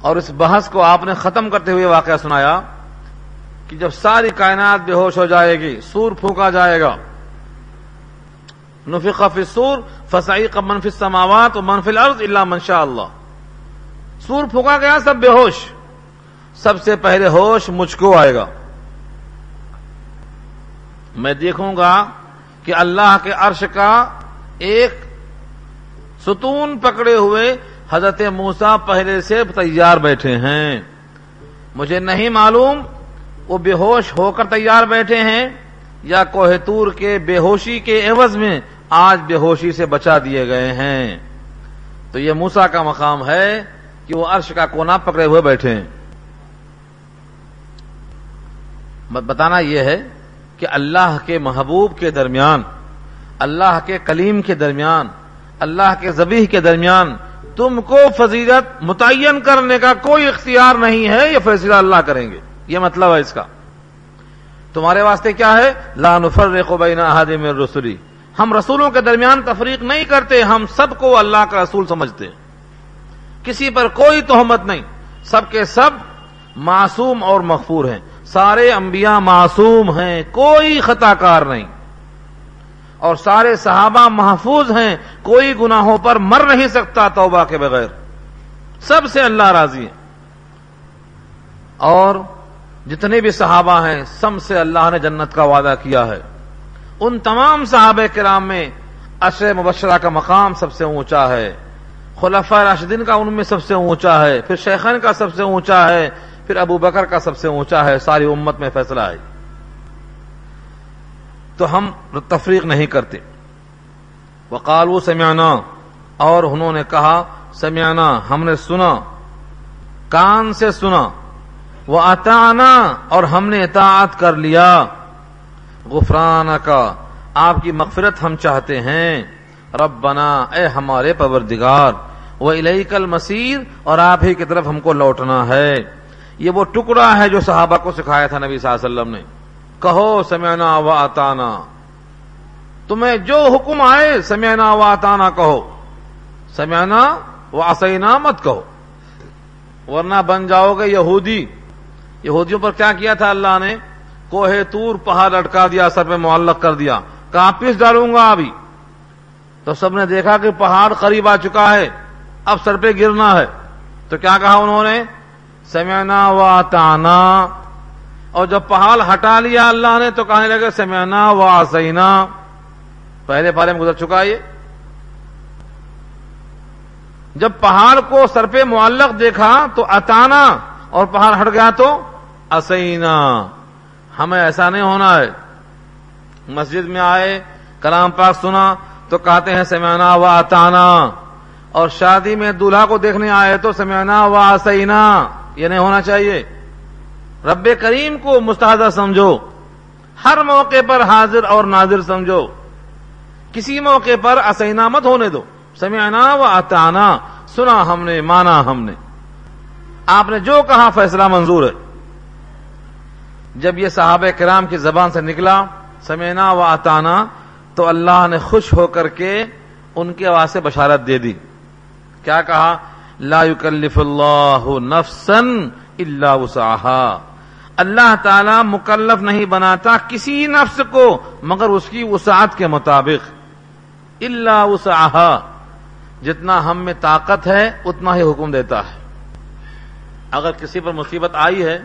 اور اس بحث کو آپ نے ختم کرتے ہوئے واقعہ سنایا کہ جب ساری کائنات بے ہوش ہو جائے گی، سور پھونکا جائے گا۔ نفق فی سور فسائی کا منفی سماوات اور منفی الارض اللہ منشاء اللہ۔ سور پھونکا گیا، سب بے ہوش۔ سب سے پہلے ہوش مجھ کو آئے گا۔ میں دیکھوں گا کہ اللہ کے عرش کا ایک ستون پکڑے ہوئے حضرت موسا پہلے سے تیار بیٹھے ہیں۔ مجھے نہیں معلوم وہ بے ہوش ہو کر تیار بیٹھے ہیں یا کوہتور کے بے ہوشی کے عوض میں آج بے ہوشی سے بچا دیے گئے ہیں۔ تو یہ موسا کا مقام ہے کہ وہ عرش کا کونا پکڑے ہوئے بیٹھے ہیں۔ بتانا یہ ہے کہ اللہ کے محبوب کے درمیان، اللہ کے کلیم کے درمیان، اللہ کے زبیح کے درمیان تم کو فضیلت متعین کرنے کا کوئی اختیار نہیں ہے، یہ فیصلہ اللہ کریں گے۔ یہ مطلب ہے اس کا۔ تمہارے واسطے کیا ہے؟ لا نفرق بین احد من رسولی ہم رسولوں کے درمیان تفریق نہیں کرتے، ہم سب کو اللہ کا رسول سمجھتے ہیں۔ کسی پر کوئی تہمت نہیں۔ سب کے سب معصوم اور مغفور ہیں۔ سارے انبیاء معصوم ہیں، کوئی خطا کار نہیں۔ اور سارے صحابہ محفوظ ہیں، کوئی گناہوں پر مر نہیں سکتا توبہ کے بغیر۔ سب سے اللہ راضی ہے اور جتنے بھی صحابہ ہیں، سب سے اللہ نے جنت کا وعدہ کیا ہے۔ ان تمام صحابہ کرام میں اشر مبشرہ کا مقام سب سے اونچا ہے۔ خلفہ راشدین کا ان میں سب سے اونچا ہے۔ پھر شیخین کا سب سے اونچا ہے۔ پھر ابو بکر کا سب سے اونچا ہے، ساری امت میں فیصلہ ہے۔ تو ہم تفریق نہیں کرتے۔ وقالو سمیانا اور انہوں نے کہا سمیانا ہم نے سنا۔ کان سے سنا۔ وہ اتانا اور ہم نے اطاعت کر لیا۔ غفران کا آپ کی مغفرت ہم چاہتے ہیں۔ رب بنا اے ہمارے پوردگار وہ الہی کل مسیر اور آپ ہی کی طرف ہم کو لوٹنا ہے۔ یہ وہ ٹکڑا ہے جو صحابہ کو سکھایا تھا نبی صلی اللہ علیہ وسلم نے۔ کہو سمینا و اتانا تمہیں جو حکم آئے سمینا و اتانا کہو۔ سمینا و اسینا مت کہو۔ ورنہ بن جاؤ گے یہودی۔ یہودیوں پر کیا کیا تھا اللہ نے؟ کوہ تور، پہاڑ لٹکا دیا، سر پہ معلق کر دیا۔ کہاں پیس ڈالوں گا ابھی؟ تو سب نے دیکھا کہ پہاڑ قریب آ چکا ہے، اب سر پہ گرنا ہے۔ تو کیا کہا انہوں نے؟ سمینا و تانا اور جب پہاڑ ہٹا لیا اللہ نے تو کہنے لگے سمینا و آسینا پہلے پہلے میں گزر چکا یہ۔ جب پہاڑ کو سر پہ معلق دیکھا تو اتانا اور پہاڑ ہٹ گیا تو اسینا ہمیں ایسا نہیں ہونا ہے۔ مسجد میں آئے، کلام پاک سنا تو کہتے ہیں سمینا و اتانا اور شادی میں دلہا کو دیکھنے آئے تو سمینا و آسینا یہ نہیں ہونا چاہیے۔ رب کریم کو مستحدہ سمجھو۔ ہر موقع پر حاضر اور ناظر سمجھو۔ کسی موقع پر اسینا مت ہونے دو۔ سمینا و اتانا سنا ہم نے، مانا ہم نے۔ آپ نے جو کہا فیصلہ منظور ہے۔ جب یہ صحابہ کرام کی زبان سے نکلا سمینا و اتانا تو اللہ نے خوش ہو کر کے ان کے آواز سے بشارت دے دی۔ کیا کہا؟ لا يكلف اللہ نفسن الا وسعها۔ اللہ تعالی مکلف نہیں بناتا کسی نفس کو مگر اس کی وسعت کے مطابق۔ الا وسعها۔ جتنا ہم میں طاقت ہے، اتنا ہی حکم دیتا ہے۔ اگر کسی پر مصیبت آئی ہے،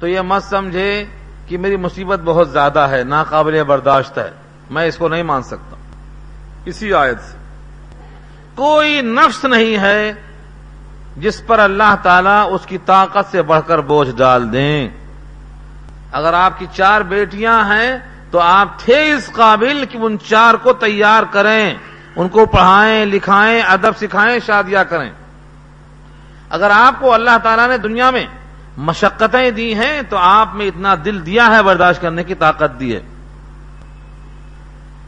تو یہ مت سمجھے کہ میری مصیبت بہت زیادہ ہے، ناقابل برداشت ہے۔ میں اس کو نہیں مان سکتا۔ اسی آیت سے۔ کوئی نفس نہیں ہے جس پر اللہ تعالیٰ اس کی طاقت سے بڑھ کر بوجھ ڈال دیں۔ اگر آپ کی چار بیٹیاں ہیں تو آپ تھے اس قابل کہ ان چار کو تیار کریں، ان کو پڑھائیں، لکھائیں، ادب سکھائیں، شادیاں کریں۔ اگر آپ کو اللہ تعالیٰ نے دنیا میں مشقتیں دی ہیں تو آپ میں اتنا دل دیا ہے برداشت کرنے کی طاقت دی ہے۔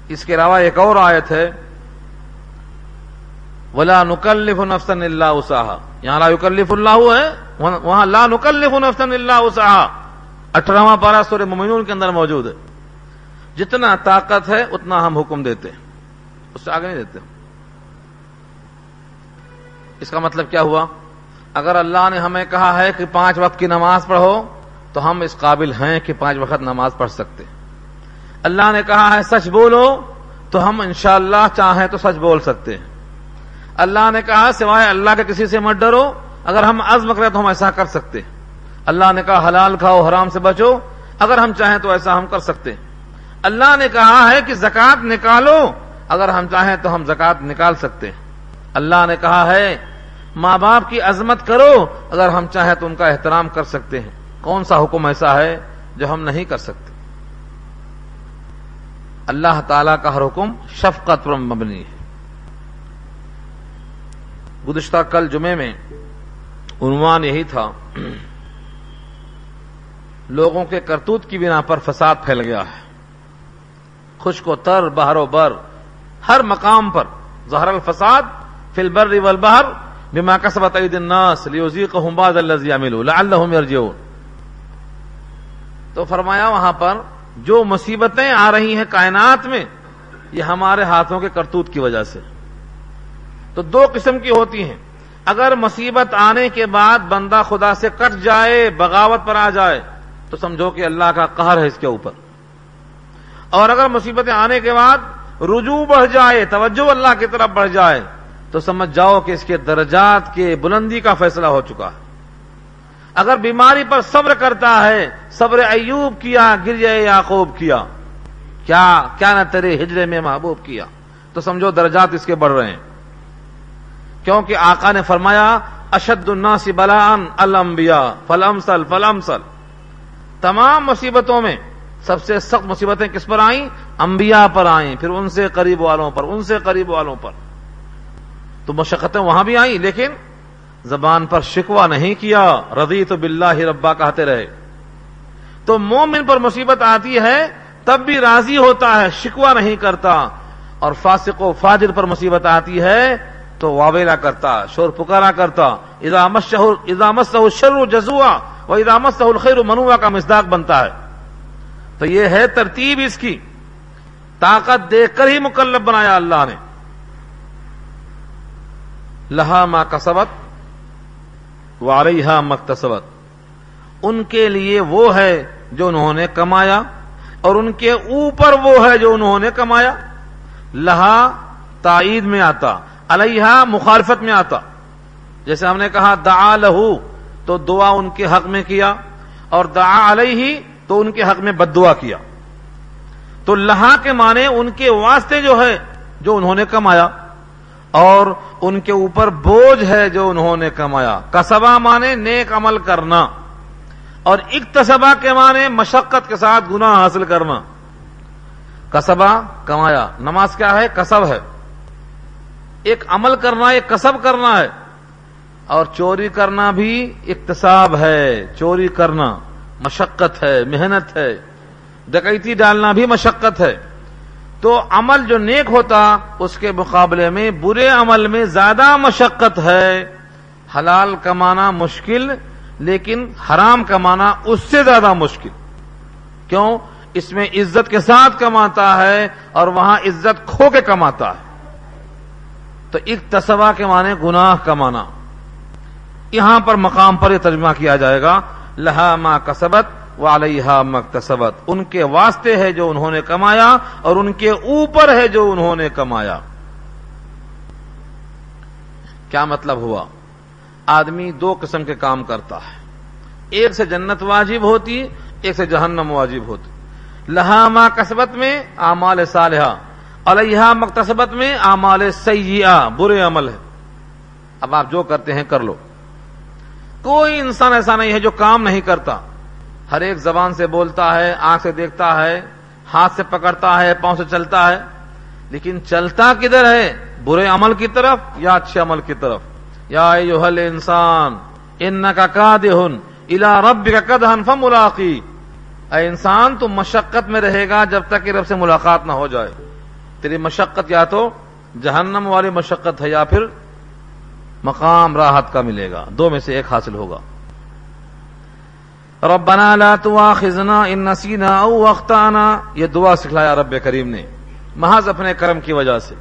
اس کے علاوہ ایک اور آیت ہے۔ ولا نکلف نفسن اللہ اساہ یہاں لا یکلف اللہ ہے، وہاں لا نکلف نفسن اللہ اساہ اٹھارہواں پارہ سور ممنون کے اندر موجود ہے۔ جتنا طاقت ہے، اتنا ہم حکم دیتے ہیں۔ اس سے آگے نہیں دیتے اس کا مطلب کیا ہوا؟ اگر اللہ نے ہمیں کہا ہے کہ پانچ وقت کی نماز پڑھو، تو ہم اس قابل ہیں کہ پانچ وقت نماز پڑھ سکتے اللہ نے کہا ہے، سچ بولو، تو ہم انشاءاللہ اللہ چاہیں تو سچ بول سکتے ہیں۔ اللہ نے کہا سوائے اللہ کے کسی سے مت ڈرو، اگر ہم عزم کریں تو ہم ایسا کر سکتے۔ اللہ نے کہا حلال کھاؤ، حرام سے بچو، اگر ہم چاہیں تو ایسا ہم کر سکتے۔ اللہ نے کہا ہے کہ زکات نکالو، اگر ہم چاہیں تو ہم زکات نکال سکتے۔ اللہ نے کہا ہے، ماں باپ کی عظمت کرو، اگر ہم چاہیں تو ان کا احترام کر سکتے ہیں۔ کون سا حکم ایسا ہے جو ہم نہیں کر سکتے؟ اللہ تعالی کا ہر حکم شفقت پر مبنی ہے۔ گزشتہ کل جمعے میں عنوان یہی تھا، لوگوں کے کرتوت کی بنا پر فساد پھیل گیا ہے۔ خشک و تر، بہر و بر، ہر مقام پر ظہر الفساد فل بر والبحر، بما کسبت عید الناس لیوزیقہم بعض الذی عملوا لعلہم یرجعون۔ تو فرمایا وہاں پر، جو مصیبتیں آ رہی ہیں کائنات میں، یہ ہمارے ہاتھوں کے کرتوت کی وجہ سے۔ تو دو قسم کی ہوتی ہیں۔ اگر مصیبت آنے کے بعد بندہ خدا سے کٹ جائے، بغاوت پر آ جائے، تو سمجھو کہ اللہ کا قہر ہے اس کے اوپر۔ اور اگر مصیبتیں آنے کے بعد رجوع بڑھ جائے، توجہ اللہ کی طرف بڑھ جائے، تو سمجھ جاؤ کہ اس کے درجات کے بلندی کا فیصلہ ہو چکا۔ ہے اگر بیماری پر صبر کرتا ہے، صبر ایوب کیا گرجے یعقوب کیا۔ کیا کیا نہ تیرے ہجرے میں محبوب کیا۔ تو سمجھو درجات اس کے بڑھ رہے ہیں۔ کیونکہ آقا نے فرمایا، اشد الناس بلان الانبیاء فلمسل فلمسل تمام مصیبتوں میں سب سے سخت مصیبتیں کس پر آئیں؟ انبیاء پر آئیں، پھر ان سے قریب والوں پر، ان سے قریب والوں پر۔ تو مشقتیں وہاں بھی آئیں، لیکن زبان پر شکوا نہیں کیا۔ رضی تو بلّہ ربا کہتے رہے۔ تو مومن پر مصیبت آتی ہے، تب بھی راضی ہوتا ہے شکوا نہیں کرتا۔ اور فاسق و فاجر پر مصیبت آتی ہے تو واویلا کرتا، شور پکارا کرتا۔ ادامت شر جزوا و ادامت سہول خیر منوا کا مزداق بنتا ہے۔ تو یہ ہے ترتیب اس کی۔ طاقت دیکھ کر ہی مکلب بنایا اللہ نے۔ لہا ما کسبت وارحا مکتسبت ان کے لیے وہ ہے جو انہوں نے کمایا اور ان کے اوپر وہ ہے جو انہوں نے کمایا۔ لہا تائید میں آتا۔ علیہ مخالفت میں آتا۔ جیسے ہم نے کہا، دعا لہو، تو دعا ان کے حق میں کیا، اور دعا علیہ تو ان کے حق میں بد دعا کیا۔ تو لہا کے معنی ان کے واسطے جو ہے، جو انہوں نے کمایا، اور ان کے اوپر بوجھ ہے جو انہوں نے کمایا۔ کسبا مانے نیک عمل کرنا، اور اقتصبا کے معنی مشقت کے ساتھ گناہ حاصل کرنا۔ کسبا کمایا، نماز کیا ہے؟ کسب ہے۔ ایک عمل کرنا، ایک کسب کرنا ہے۔ اور چوری کرنا بھی اقتصاب ہے، چوری کرنا مشقت ہے، محنت ہے۔ ڈکیتی ڈالنا بھی مشقت ہے۔ تو عمل جو نیک ہوتا، اس کے مقابلے میں برے عمل میں زیادہ مشقت ہے۔ حلال کمانا مشکل، لیکن حرام کمانا اس سے زیادہ مشکل۔ کیوں؟ اس میں عزت کے ساتھ کماتا ہے اور وہاں عزت کھو کے کماتا ہے۔ تو ایک تصوا کے معنی گناہ کمانا یہاں پر مقام پر یہ ترجمہ کیا جائے گا، لہا ما کسبت والیہ مکتسبت ان کے واسطے ہے جو انہوں نے کمایا اور ان کے اوپر ہے جو انہوں نے کمایا۔ کیا مطلب ہوا؟ آدمی دو قسم کے کام کرتا ہے۔ ایک سے جنت واجب ہوتی، ایک سے جہنم واجب ہوتی۔ لہا ما کسبت میں اعمال صالحہ۔ علیہ مکتسبت میں اعمال سیاح برے عمل ہے اب آپ جو کرتے ہیں کر لو۔ کوئی انسان ایسا نہیں ہے جو کام نہیں کرتا۔ ہر ایک زبان سے بولتا ہے، آنکھ سے دیکھتا ہے، ہاتھ سے پکڑتا ہے، پاؤں سے چلتا ہے۔ لیکن چلتا کدھر ہے؟ برے عمل کی طرف یا اچھے عمل کی طرف؟ یا انسان ان کا کا دہن الا رب کا کدہن فم ملاقی اے انسان، تو مشقت میں رہے گا جب تک کہ رب سے ملاقات نہ ہو جائے۔ تیری مشقت یا تو جہنم والی مشقت ہے یا پھر مقام راحت کا ملے گا۔ دو میں سے ایک حاصل ہوگا۔ ربنا لا تواخذنا ان نسینا او اخطانا۔ یہ دعا سکھلایا رب کریم نے محض اپنے کرم کی وجہ سے۔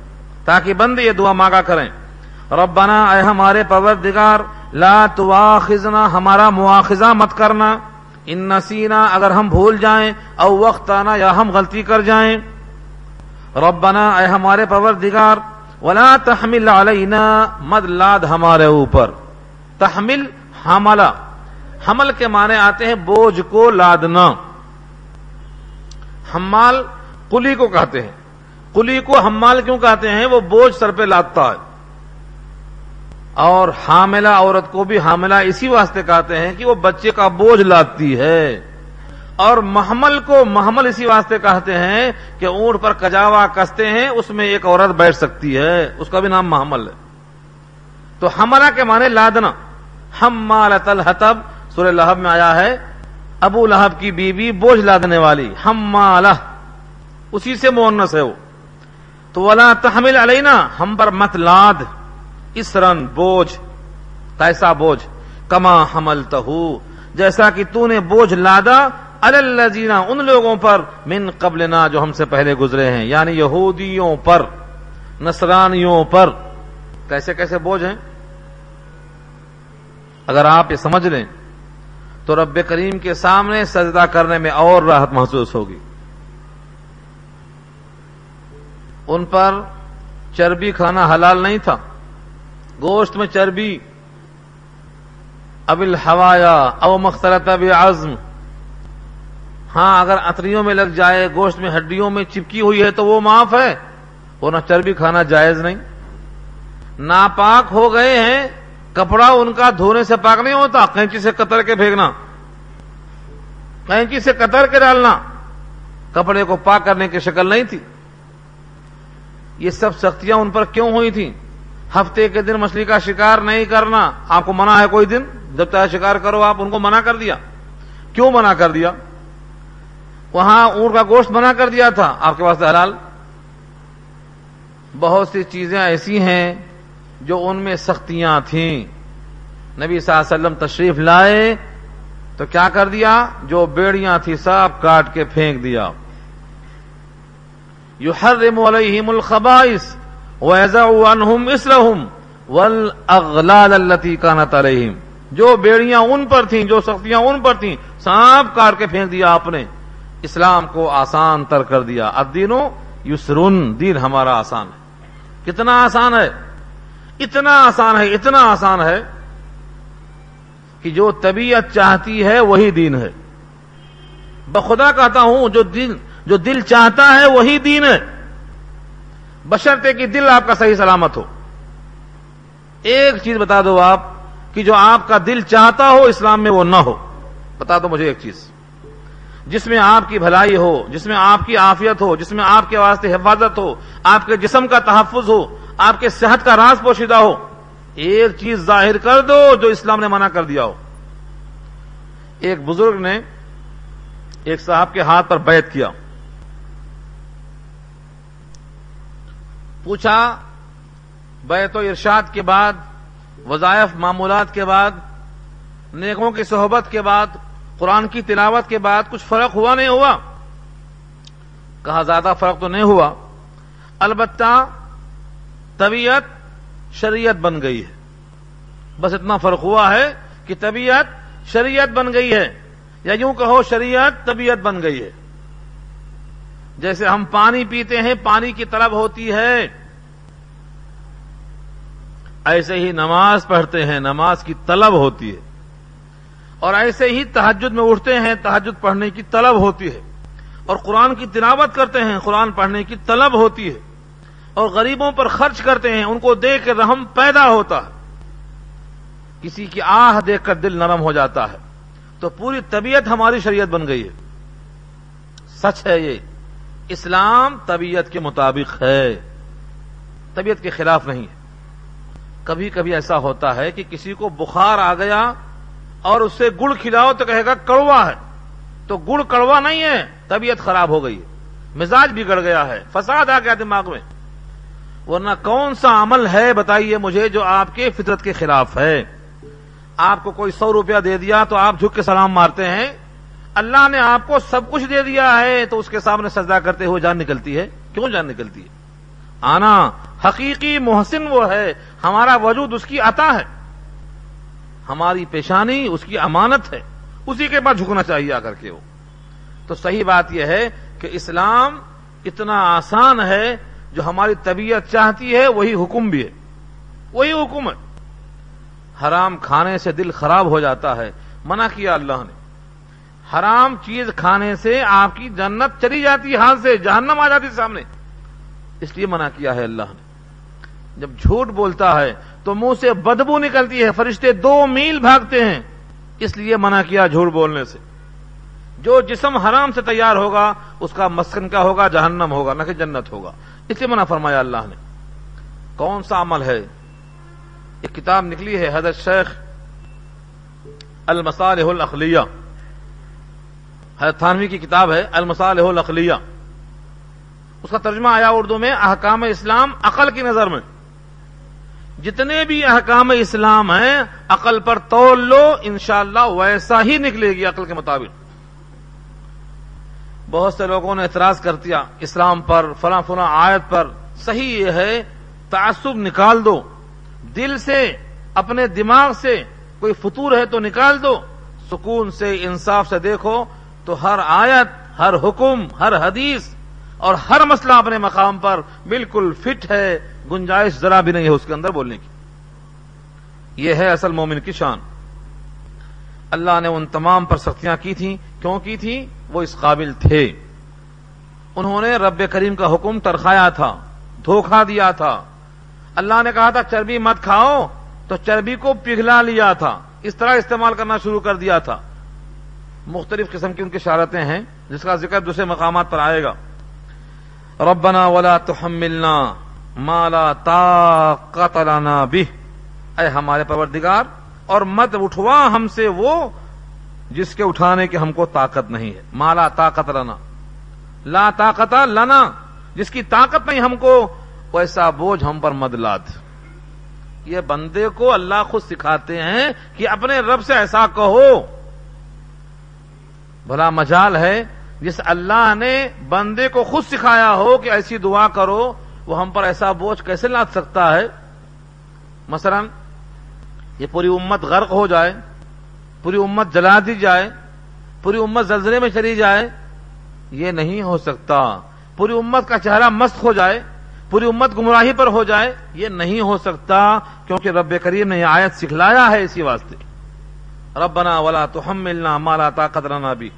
تاکہ بند یہ دعا مانگا کریں۔ ربنا اے ہمارے پروردگار، لا تواخذنا، ہمارا مواخذہ مت کرنا۔ ان نسینا، اگر ہم بھول جائیں، او وقتانا یا ہم غلطی کر جائیں۔ ربنا، اے ہمارے پروردگار، ولا تحمل علینا مد لاد ہمارے اوپر۔ تحمل، حملہ۔ حمل کے معنی آتے ہیں بوجھ کو لادنا۔ حمال کلی کو کہتے ہیں۔ کلی کو حمال کیوں کہتے ہیں؟ وہ بوجھ سر پہ لادتا ہے۔ اور حاملہ، عورت کو بھی حاملہ اسی واسطے کہتے ہیں کہ وہ بچے کا بوجھ لاتی ہے۔ اور محمل کو محمل اسی واسطے کہتے ہیں کہ اونٹ پر کجاوا کستے ہیں، اس میں ایک عورت بیٹھ سکتی ہے۔ اس کا بھی نام محمل ہے۔ تو ہمارا کے معنی لادنا۔ ہم مالت الحتب سورہ لہب میں آیا ہے۔ ابو لہب کی بیوی بوجھ لادنے والی۔ ہم مالہ اسی سے مونس ہے وہ۔ تو ولا تحمل علینا، ہم پر مت لاد۔ اس رن بوجھ۔ کیسا بوجھ۔ کما حمل جیسا کہ تو نے بوجھ لادا الزینا ان لوگوں پر من قبل جو ہم سے پہلے گزرے ہیں یعنی یہودیوں پر، نصرانیوں پر۔ کیسے کیسے بوجھ ہیں؟ اگر آپ یہ سمجھ لیں، تو رب کریم کے سامنے سجدہ کرنے میں اور راحت محسوس ہوگی۔ ان پر چربی کھانا حلال نہیں تھا۔ گوشت میں چربی۔ ابل ہوایا او مختلط اب عزم۔ ہاں اگر اتریوں میں لگ جائے، گوشت میں ہڈیوں میں چپکی ہوئی ہے تو وہ معاف ہے۔ وہ نہ چربی کھانا جائز نہیں۔ ناپاک ہو گئے ہیں، کپڑا ان کا دھونے سے پاک نہیں ہوتا، کینچی سے قطر کے پھینکنا۔ کینچی سے قطر کے ڈالنا۔ کپڑے کو پاک کرنے کی شکل نہیں تھی۔ یہ سب سختیاں ان پر کیوں ہوئی تھیں؟ ہفتے کے دن مچھلی کا شکار نہیں کرنا۔ آپ کو منع ہے کوئی دن؟ جب چاہے شکار کرو، آپ ان کو منع کر دیا۔ کیوں منع کر دیا؟ وہاں اونٹ کا گوشت منع کر دیا تھا۔ آپ کے پاس حلال بہت سی چیزیں ایسی ہیں جو ان میں سختیاں تھیں۔ نبی صلی اللہ علیہ وسلم تشریف لائے تو کیا کر دیا؟ جو بیڑیاں تھی سب کاٹ کے پھینک دیا۔ یو ہر علیہم الخبائس عنہم اسرہم والاغلال التي كانت عليهم جو بیڑیاں ان پر تھیں، جو سختیاں ان پر تھیں سانپ کاٹ کے پھینک دیا آپ نے۔ اسلام کو آسان تر کر دیا۔ اب دینوں یسرن دین ہمارا آسان ہے۔ کتنا آسان ہے؟ اتنا آسان ہے، اتنا آسان ہے کہ جو طبیعت چاہتی ہے وہی دین ہے۔ بخدا کہتا ہوں، جو دل جو دل چاہتا ہے وہی دین ہے۔ بشرتے کہ دل آپ کا صحیح سلامت ہو۔ ایک چیز بتا دو آپ، کہ جو آپ کا دل چاہتا ہو اسلام میں وہ نہ ہو۔ بتا دو مجھے ایک چیز۔ جس میں آپ کی بھلائی ہو، جس میں آپ کی عافیت ہو، جس میں آپ کے واسطے حفاظت ہو، آپ کے جسم کا تحفظ ہو، آپ کے صحت کا راز پوشیدہ ہو، ایک چیز ظاہر کر دو جو اسلام نے منع کر دیا ہو۔ ایک بزرگ نے ایک صاحب کے ہاتھ پر بیت کیا۔ پوچھا بیت و ارشاد کے بعد، وظائف، معمولات کے بعد، نیکوں کی صحبت کے بعد قرآن کی تلاوت کے بعد کچھ فرق ہوا نہیں ہوا؟ کہا زیادہ فرق تو نہیں ہوا؟ البتہ طبیعت شریعت بن گئی ہے۔ بس اتنا فرق ہوا ہے کہ طبیعت شریعت بن گئی ہے۔ یا یوں کہو شریعت طبیعت بن گئی ہے۔ جیسے ہم پانی پیتے ہیں، پانی کی طلب ہوتی ہے۔ ایسے ہی نماز پڑھتے ہیں، نماز کی طلب ہوتی ہے۔ اور ایسے ہی تحجد میں اٹھتے ہیں تحجد پڑھنے کی طلب ہوتی ہے۔ اور قرآن کی تلاوت کرتے ہیں، قرآن پڑھنے کی طلب ہوتی ہے۔ اور غریبوں پر خرچ کرتے ہیں، ان کو دیکھ کے رحم پیدا ہوتا ہے۔ کسی کی آہ دیکھ کر دل نرم ہو جاتا ہے۔ تو پوری طبیعت ہماری شریعت بن گئی ہے۔ سچ ہے یہ۔ اسلام طبیعت کے مطابق ہے۔ طبیعت کے خلاف نہیں ہے۔ کبھی کبھی ایسا ہوتا ہے کہ کسی کو بخار آ گیا اور اس سے گڑ کھلاؤ تو کہے گا کڑوا ہے۔ تو گڑ کڑوا نہیں ہے، طبیعت خراب ہو گئی ہے۔ مزاج بگڑ گیا ہے۔ فساد آ گیا دماغ میں۔ ورنہ کون سا عمل ہے بتائیے مجھے جو آپ کے فطرت کے خلاف ہے؟ آپ کو کوئی سو روپیہ دے دیا تو آپ جھک کے سلام مارتے ہیں۔ اللہ نے آپ کو سب کچھ دے دیا ہے تو اس کے سامنے سجدہ کرتے ہوئے جان نکلتی ہے۔ کیوں جان نکلتی ہے؟ آنا، حقیقی محسن وہ ہے، ہمارا وجود اس کی عطا ہے۔ ہماری پیشانی اس کی امانت ہے، اسی کے بعد جھکنا چاہیے آ کر کے وہ۔ تو صحیح بات یہ ہے کہ اسلام اتنا آسان ہے، جو ہماری طبیعت چاہتی ہے، وہی حکم بھی ہے۔ وہی حکم ہے۔ حرام کھانے سے دل خراب ہو جاتا ہے۔ منع کیا اللہ نے۔ حرام چیز کھانے سے آپ کی جنت چلی جاتی ہے ہاتھ سے جہنم آ جاتی سامنے۔ اس لیے منع کیا ہے اللہ نے۔ جب جھوٹ بولتا ہے تو منہ سے بدبو نکلتی ہے، فرشتے دو میل بھاگتے ہیں۔ اس لیے منع کیا جھوٹ بولنے سے۔ جو جسم حرام سے تیار ہوگا، اس کا مسکن کا ہوگا، جہنم ہوگا، نہ کہ جنت ہوگا۔ اس لیے منع فرمایا اللہ نے۔ کون سا عمل ہے؟ ایک کتاب نکلی ہے، حضرت شیخ المصالح الاخلیہ۔ حضرت تھانوی کی کتاب ہے، المصالح الاخلیہ۔ اس کا ترجمہ آیا اردو میں، احکام اسلام عقل کی نظر میں۔ جتنے بھی احکام اسلام ہیں، عقل پر تول لو، انشاءاللہ ویسا ہی نکلے گی عقل کے مطابق۔ بہت سے لوگوں نے اعتراض کر دیا، اسلام پر، فلاں فلاں آیت پر، صحیح یہ ہے، تعصب نکال دو۔ دل سے، اپنے دماغ سے کوئی فطور ہے تو نکال دو۔ سکون سے، انصاف سے دیکھو تو ہر آیت، ہر حکم، ہر حدیث اور ہر مسئلہ اپنے مقام پر بالکل فٹ ہے۔ گنجائش ذرا بھی نہیں ہے اس کے اندر بولنے کی۔ یہ ہے اصل مومن کی شان۔ اللہ نے ان تمام پر سختیاں کی تھیں۔ کیوں کی تھیں؟ وہ اس قابل تھے۔ انہوں نے رب کریم کا حکم ترخایا تھا دھوکھا دیا تھا۔ اللہ نے کہا تھا، چربی مت کھاؤ۔ تو چربی کو پگھلا لیا تھا۔ اس طرح استعمال کرنا شروع کر دیا تھا۔ مختلف قسم کی ان کی شارتیں ہیں، جس کا ذکر دوسرے مقامات پر آئے گا۔ ربنا ولا تحملنا ما لا طاقت لنا به۔ اے ہمارے پروردگار، اور مت اٹھوا ہم سے وہ جس کے اٹھانے کی ہم کو طاقت نہیں ہے۔ مالا طاقت لنا۔ لا طاقت لنا۔ جس کی طاقت نہیں ہم کو، ویسا بوجھ ہم پر مد لاد۔ یہ بندے کو اللہ خود سکھاتے ہیں کہ اپنے رب سے ایسا کہو۔ بھلا مجال ہے، جس اللہ نے بندے کو خود سکھایا ہو کہ ایسی دعا کرو۔ وہ ہم پر ایسا بوجھ کیسے لاد سکتا ہے؟ مثلا یہ پوری امت غرق ہو جائے، پوری امت جلا دی جائے، پوری امت زلزلے میں چلی جائے، یہ نہیں ہو سکتا۔ پوری امت کا چہرہ مست ہو جائے، پوری امت گمراہی پر ہو جائے، یہ نہیں ہو سکتا۔ کیونکہ رب کریم نے یہ آیت سکھلایا ہے اسی واسطے۔ ربنا ولا تو ہم ملنا طاقت رنا بھی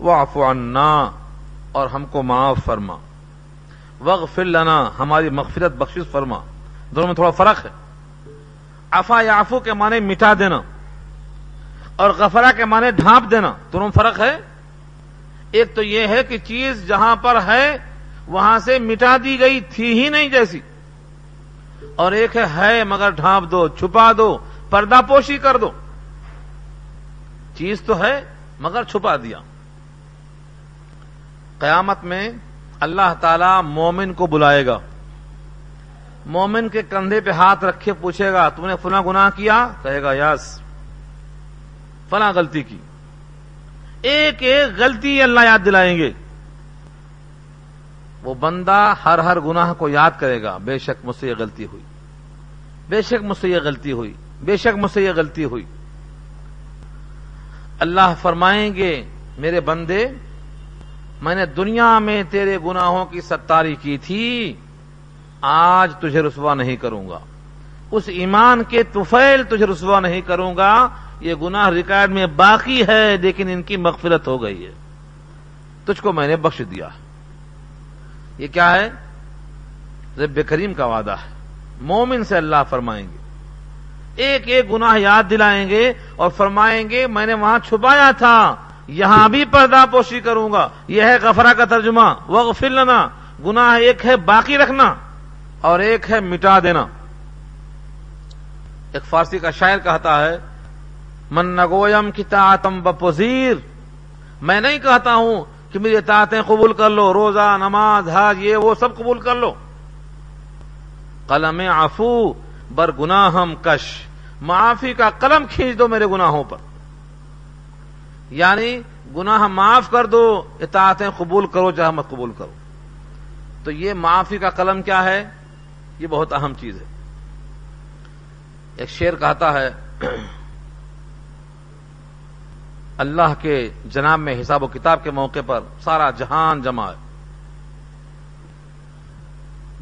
واف عنا، اور ہم کو معاف فرما۔ وغفر لنا، ہماری مغفرت بخشش فرما۔ دونوں میں تھوڑا فرق ہے۔ افا یا آفو کے معنی مٹا دینا اور غفرا کے معنی ڈھانپ دینا، دونوں فرق ہے۔ ایک تو یہ ہے کہ چیز جہاں پر ہے، وہاں سے مٹا دی گئی تھی ہی نہیں جیسی۔ اور ایک ہے مگر ڈھانپ دو، چھپا دو، پردہ پوشی کر دو۔ چیز تو ہے، مگر چھپا دیا۔ قیامت میں اللہ تعالی مومن کو بلائے گا۔ مومن کے کندھے پہ ہاتھ رکھے پوچھے گا، تم نے فلاں گناہ کیا؟ کہے گا یس فلاں غلطی کی۔ ایک ایک غلطی اللہ یاد دلائیں گے۔ وہ بندہ ہر ہر گناہ کو یاد کرے گا۔ بے شک مجھ سے یہ غلطی ہوئی۔ بے شک مجھ سے یہ غلطی ہوئی۔ بے شک مجھ سے یہ غلطی ہوئی۔ اللہ فرمائیں گے، میرے بندے میں نے دنیا میں تیرے گناہوں کی ستاری کی تھی، آج تجھے رسوا نہیں کروں گا۔ اس ایمان کے توفیل تجھے رسوا نہیں کروں گا۔ یہ گناہ ریکارڈ میں باقی ہے، لیکن ان کی مغفرت ہو گئی ہے۔ تجھ کو میں نے بخش دیا۔ یہ کیا ہے؟ رب کریم کا وعدہ ہے۔ مومن سے اللہ فرمائیں گے۔ ایک ایک گناہ یاد دلائیں گے اور فرمائیں گے، میں نے وہاں چھپایا تھا۔ یہاں بھی پردہ پوشی کروں گا۔ یہ ہے غفرا کا ترجمہ۔ وغفر لنا۔ گناہ ایک ہے باقی رکھنا اور ایک ہے مٹا دینا۔ ایک فارسی کا شاعر کہتا ہے، من نگویم کی تعتم بپذیر میں نہیں کہتا ہوں کہ میری اطاعتیں قبول کر لو، روزہ، نماز، حج، یہ وہ سب قبول کر لو۔ قلم عفو، بر گناہم کش۔ معافی کا قلم کھینچ دو میرے گناہوں پر۔ یعنی گناہ معاف کر دو، اطاعتیں قبول کرو چاہے مت قبول کرو۔ تو یہ معافی کا قلم کیا ہے؟ یہ بہت اہم چیز ہے۔ ایک شعر کہتا ہے، اللہ کے جناب میں حساب و کتاب کے موقع پر سارا جہان جمع ہے۔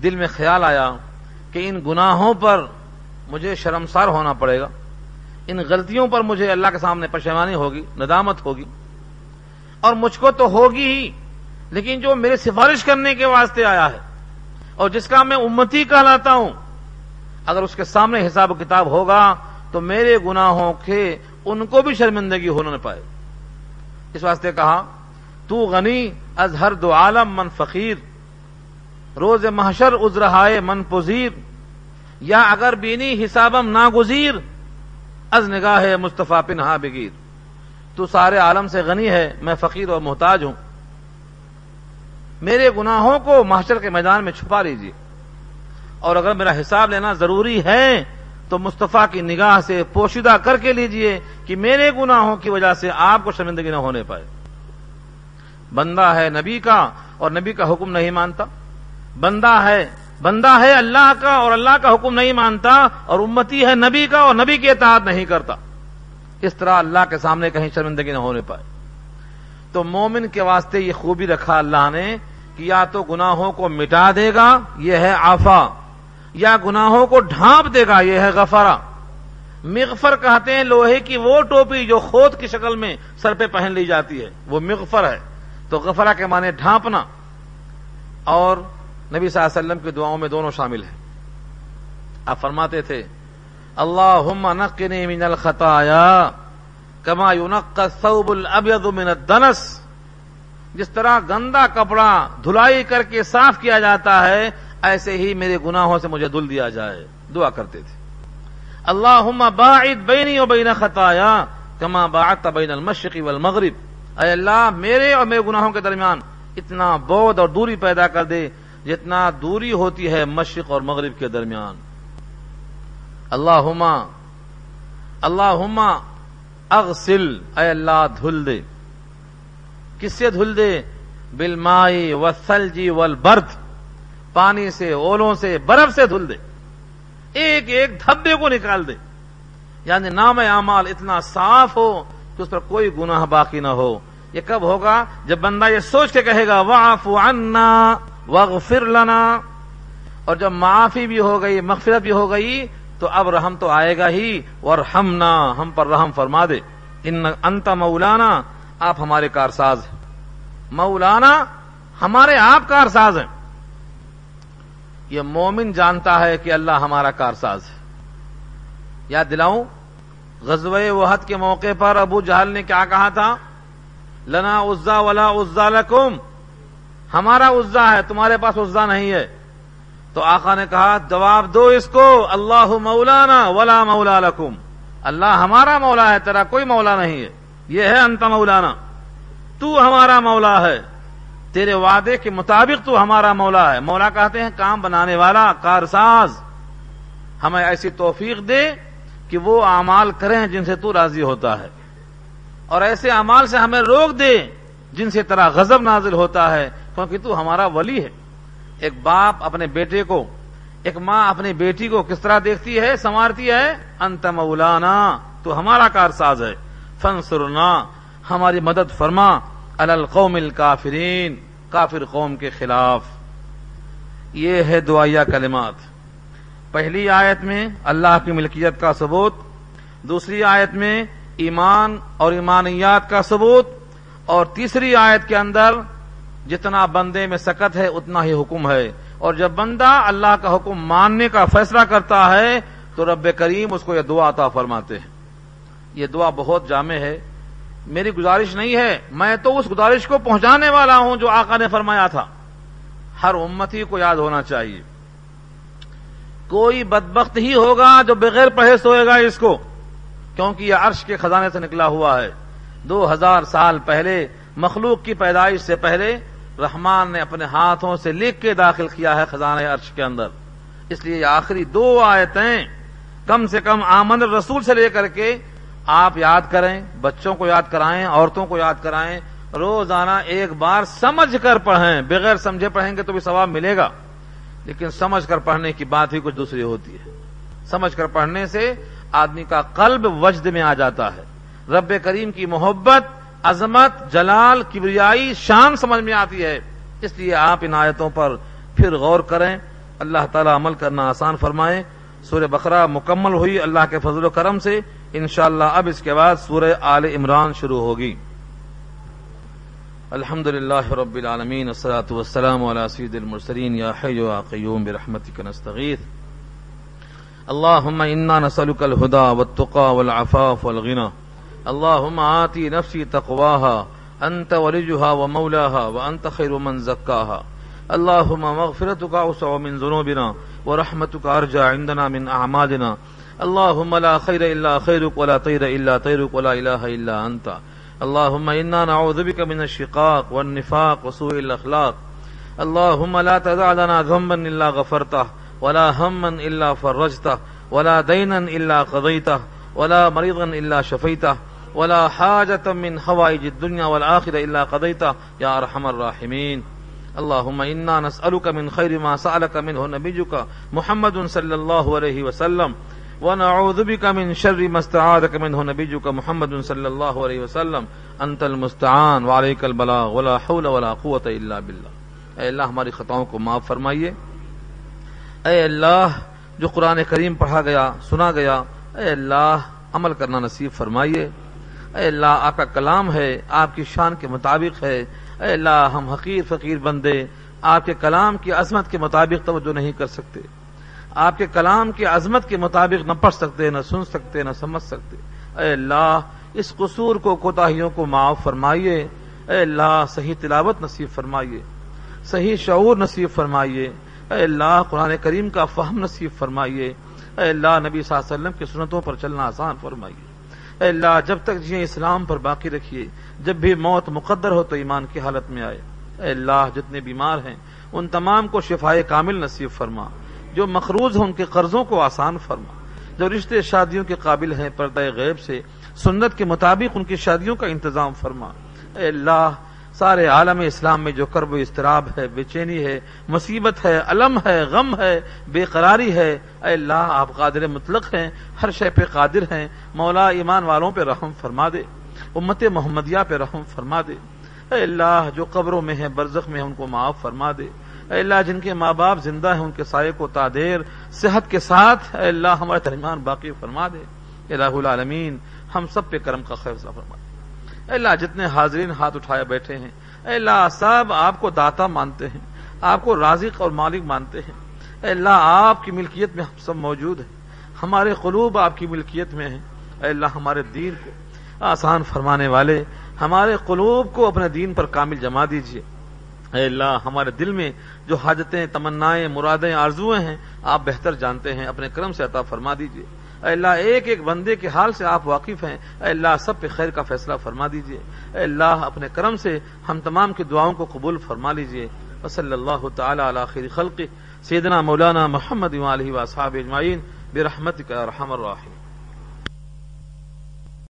دل میں خیال آیا کہ ان گناہوں پر مجھے شرمسار ہونا پڑے گا۔ ان غلطیوں پر مجھے اللہ کے سامنے پشیمانی ہوگی، ندامت ہوگی۔ اور مجھ کو تو ہوگی ہی، لیکن جو میرے سفارش کرنے کے واسطے آیا ہے، اور جس کا میں امتی کہلاتا ہوں، اگر اس کے سامنے حساب و کتاب ہوگا، تو میرے گناہوں کے ان کو بھی شرمندگی ہونا نہ پائے۔ اس واسطے کہا، تو غنی از ہر دو عالم من فقیر، روز محشر ازرہائے من پذیر، یا اگر بینی حسابم ناگزیر از نگاہ مصطفیٰ پنہا بگیر تو سارے عالم سے غنی ہے، میں فقیر اور محتاج ہوں۔ میرے گناہوں کو محشر کے میدان میں چھپا لیجیے اور اگر میرا حساب لینا ضروری ہے، تو مصطفیٰ کی نگاہ سے پوشیدہ کر کے لیجیے کہ میرے گناہوں کی وجہ سے آپ کو شرمندگی نہ ہونے پائے۔ بندہ ہے نبی کا اور نبی کا حکم نہیں مانتا۔ بندہ ہے بندہ ہے اللہ کا اور اللہ کا حکم نہیں مانتا اور امتی ہے نبی کا اور نبی کے اطاعت نہیں کرتا۔ اس طرح اللہ کے سامنے کہیں شرمندگی نہ ہونے پائے۔ تو مومن کے واسطے یہ خوبی رکھا اللہ نے کہ یا تو گناہوں کو مٹا دے گا، یہ ہے آفا یا گناہوں کو ڈھانپ دے گا، یہ ہے غفرا مغفر کہتے ہیں لوہے کی وہ ٹوپی جو خود کی شکل میں سر پہ پہن لی جاتی ہے۔ وہ مغفر ہے۔ تو غفرا کے معنی ڈھانپنا۔ اور نبی صلی اللہ علیہ وسلم کی دعاؤں میں دونوں شامل ہیں۔ آپ فرماتے تھے اللہ نقنی من الخطایا کما یونق الثوب الابیض من الدنس جس طرح گندا کپڑا دھلائی کر کے صاف کیا جاتا ہے، ایسے ہی میرے گناہوں سے مجھے دل دیا جائے۔ دعا کرتے تھے۔ اللہ باعد بینی و بین خطایا کما باعدت بین المشرقی والمغرب اے اللہ، میرے اور میرے گناہوں کے درمیان اتنا بود اور دوری پیدا کر دے جتنا دوری ہوتی ہے مشرق اور مغرب کے درمیان۔ اللہ اللہ اغسل، اے اللہ دھل دے۔ کس سے دھل دے؟ بالمائی وسلجی والبرد۔ پانی سے، اولوں سے، برف سے دھل دے۔ ایک ایک دھبے کو نکال دے۔ یعنی نام اعمال اتنا صاف ہو کہ اس پر کوئی گناہ باقی نہ ہو۔ یہ کب ہوگا؟ جب بندہ یہ سوچ کے کہے گا واف عنا۔ وغفر لنا۔ اور جب معافی بھی ہو گئی، مغفرت بھی ہو گئی، تو اب رحم تو آئے گا ہی۔ اور ہم نہ ہم پر رحم فرما دے۔ ان انت مولانا، آپ ہمارے کارساز ہیں۔ مولانا، ہمارے آپ کارساز ہیں۔ یہ مومن جانتا ہے کہ اللہ ہمارا کارساز ہے۔ یاد دلاؤں، غزوہ وحد کے موقع پر ابو جہل نے کیا کہا تھا؟ لنا عزا ولا عزا لکم۔ ہمارا عزا ہے، تمہارے پاس عزا نہیں ہے۔ تو آقا نے کہا، جواب دو اس کو، اللہ مولانا ولا مولا لکم۔ اللہ ہمارا مولا ہے، تیرا کوئی مولا نہیں ہے۔ یہ ہے انت مولانا۔ تو ہمارا مولا ہے۔ تیرے وعدے کے مطابق تو ہمارا مولا ہے۔ مولا کہتے ہیں، کام بنانے والا، کارساز۔ ہمیں ایسی توفیق دے کہ وہ اعمال کریں جن سے تو راضی ہوتا ہے۔ اور ایسے اعمال سے ہمیں روک دے جن سے ترا غضب نازل ہوتا ہے۔ کیونکہ تو ہمارا ولی ہے۔ ایک باپ اپنے بیٹے کو، ایک ماں اپنی بیٹی کو کس طرح دیکھتی ہے، سنوارتی ہے؟ انت مولانا، تو ہمارا کارساز ہے۔ فنسرنا ہماری مدد فرما۔ القوم الکافرین، کافر قوم کے خلاف۔ یہ ہے دعائیہ کلمات۔ پہلی آیت میں اللہ کی ملکیت کا ثبوت، دوسری آیت میں ایمان اور ایمانیات کا ثبوت، اور تیسری آیت کے اندر جتنا بندے میں سکت ہے، اتنا ہی حکم ہے۔ اور جب بندہ اللہ کا حکم ماننے کا فیصلہ کرتا ہے، تو رب کریم اس کو یہ دعا عطا فرماتے ہیں۔ یہ دعا بہت جامع ہے۔ میری گزارش نہیں ہے، میں تو اس گزارش کو پہنچانے والا ہوں جو آقا نے فرمایا تھا۔ ہر امتی کو یاد ہونا چاہیے۔ کوئی بدبخت ہی ہوگا جو بغیر پڑھے سوئے گا اس کو، کیونکہ یہ عرش کے خزانے سے نکلا ہوا ہے۔ دو ہزار سال پہلے، مخلوق کی پیدائش سے پہلے رحمان نے اپنے ہاتھوں سے لکھ کے داخل کیا ہے خزانہ عرش کے اندر۔ اس لیے یہ آخری دو آیتیں کم سے کم آمن رسول سے لے کر کے آپ یاد کریں، بچوں کو یاد کرائیں، عورتوں کو یاد کرائیں، روزانہ ایک بار سمجھ کر پڑھیں۔ بغیر سمجھے پڑھیں گے تو بھی ثواب ملے گا۔ لیکن سمجھ کر پڑھنے کی بات ہی کچھ دوسری ہوتی ہے۔ سمجھ کر پڑھنے سے آدمی کا قلب وجد میں آ جاتا ہے۔ رب کریم کی محبت عظمت، جلال، کبریائی شان سمجھ میں آتی ہے۔ اس لیے آپ ان آیتوں پر پھر غور کریں۔ اللہ تعالی عمل کرنا آسان فرمائیں سورہ بقرہ مکمل ہوئی اللہ کے فضل و کرم سے۔ انشاءاللہ اب اس کے بعد سورہ آل عمران شروع ہوگی۔ الحمد للہ رب العالمین الصلاة والسلام على سید المرسلین یا حی و قیوم برحمتک نستغیث۔ اللہم انا نسألک الہدا والتقا والعفاف والغنا۔ اللہم آتی نفسی تقواها انت ولجها ومولاها وانت خیر من زکاها اللهم مغفرتك أوسع من ذنوبنا ورحمتك أرجى عندنا من أعمالنا اللهم لا خير إلا خيرك ولا طير إلا طيرك ولا إله إلا أنت اللهم إنا نعوذ بك من الشقاق والنفاق وسوء الأخلاق اللهم لا تدع لنا ذنبا إلا غفرته ولا هما إلا فرجته ولا دينا إلا قضيته ولا مريضا إلا شفيته ولا حاجة من حوائج الدنيا والآخرة إلا قضيته يا أرحم الراحمين. اللهم إنا نسألك من خير ما سألك منه نبيك محمد صلى الله عليه وسلم. ونعوذ بك من شر ما استعاذك منه نبيك محمد صلى الله عليه وسلم. أنت المستعان. وعليك البلاغ. ولا حول ولا قوة إلا بالله. اے اللہ، ہماری خطاؤں کو معاف فرمائیے. اے اللہ، جو قرآن کریم پڑھا گیا، سنا گیا، اے اللہ، عمل کرنا نصیب فرمائیے. اے اللہ، آپ کا کلام ہے، آپ کی شان کے مطابق ہے۔ اے اللہ، ہم حقیر فقیر بندے، آپ کے کلام کی عظمت کے مطابق توجہ نہیں کر سکتے۔ آپ کے کلام کی عظمت کے مطابق نہ پڑھ سکتے، نہ سن سکتے، نہ سمجھ سکتے۔ اے اللہ، اس قصور کو، کوتاہیوں کو معاف فرمائیے۔ اے اللہ، صحیح تلاوت نصیب فرمائیے۔ صحیح شعور نصیب فرمائیے۔ اے اللہ، قرآن کریم کا فہم نصیب فرمائیے۔ اے اللہ، نبی صلی اللہ علیہ وسلم کی سنتوں پر چلنا آسان فرمائیے۔ اے اللہ، جب تک جی اسلام پر باقی رکھیے، جب بھی موت مقدر ہو تو ایمان کی حالت میں آئے۔ اے اللہ، جتنے بیمار ہیں، ان تمام کو شفائے کامل نصیب فرما۔ جو مقروض ہیں ان کے قرضوں کو آسان فرما۔ جو رشتے شادیوں کے قابل ہیں پردہ غیب سے، سنت کے مطابق ان کی شادیوں کا انتظام فرما۔ اے اللہ سارے عالم اسلام میں جو کرب و اضطراب ہے، بے چینی ہے، مصیبت ہے، علم ہے، غم ہے، بے قراری ہے، اے اللہ، آپ قادر مطلق ہیں، ہر شے پہ قادر ہیں، مولا ایمان والوں پہ رحم فرما دے، امت محمدیہ پہ رحم فرما دے۔ اے اللہ، جو قبروں میں ہیں، برزخ میں ہیں، ان کو معاف فرما دے۔ اے اللہ، جن کے ماں باپ زندہ ہیں، ان کے سائے کو تادیر، صحت کے ساتھ، اے اللہ ہمارے ترمان باقی فرما دے۔ الہ العالمین، ہم سب پہ کرم کا خیر فرما دے۔ اے اللہ جتنے حاضرین ہاتھ اٹھائے بیٹھے ہیں، اے اللہ سب آپ کو داتا مانتے ہیں، آپ کو رازق اور مالک مانتے ہیں۔ اے اللہ آپ کی ملکیت میں ہم سب موجود ہیں، ہمارے قلوب آپ کی ملکیت میں ہیں۔ اے اللہ ہمارے دین کو آسان فرمانے والے، ہمارے قلوب کو اپنے دین پر کامل جما دیجیے اے اللہ ہمارے دل میں جو حاجتیں، تمنائیں، مرادیں آرزویں ہیں، آپ بہتر جانتے ہیں، اپنے کرم سے عطا فرما دیجیے اے اللہ، ایک ایک بندے کے حال سے آپ واقف ہیں۔ اے اللہ، سب پہ خیر کا فیصلہ فرما دیجیے اے اللہ، اپنے کرم سے ہم تمام کی دعاؤں کو قبول فرما لیجیے وصلی اللہ تعالی علی خیر خلق سیدنا مولانا محمد علیہ وصحاب اجمعین۔ برحمتک ارحم الراحمین۔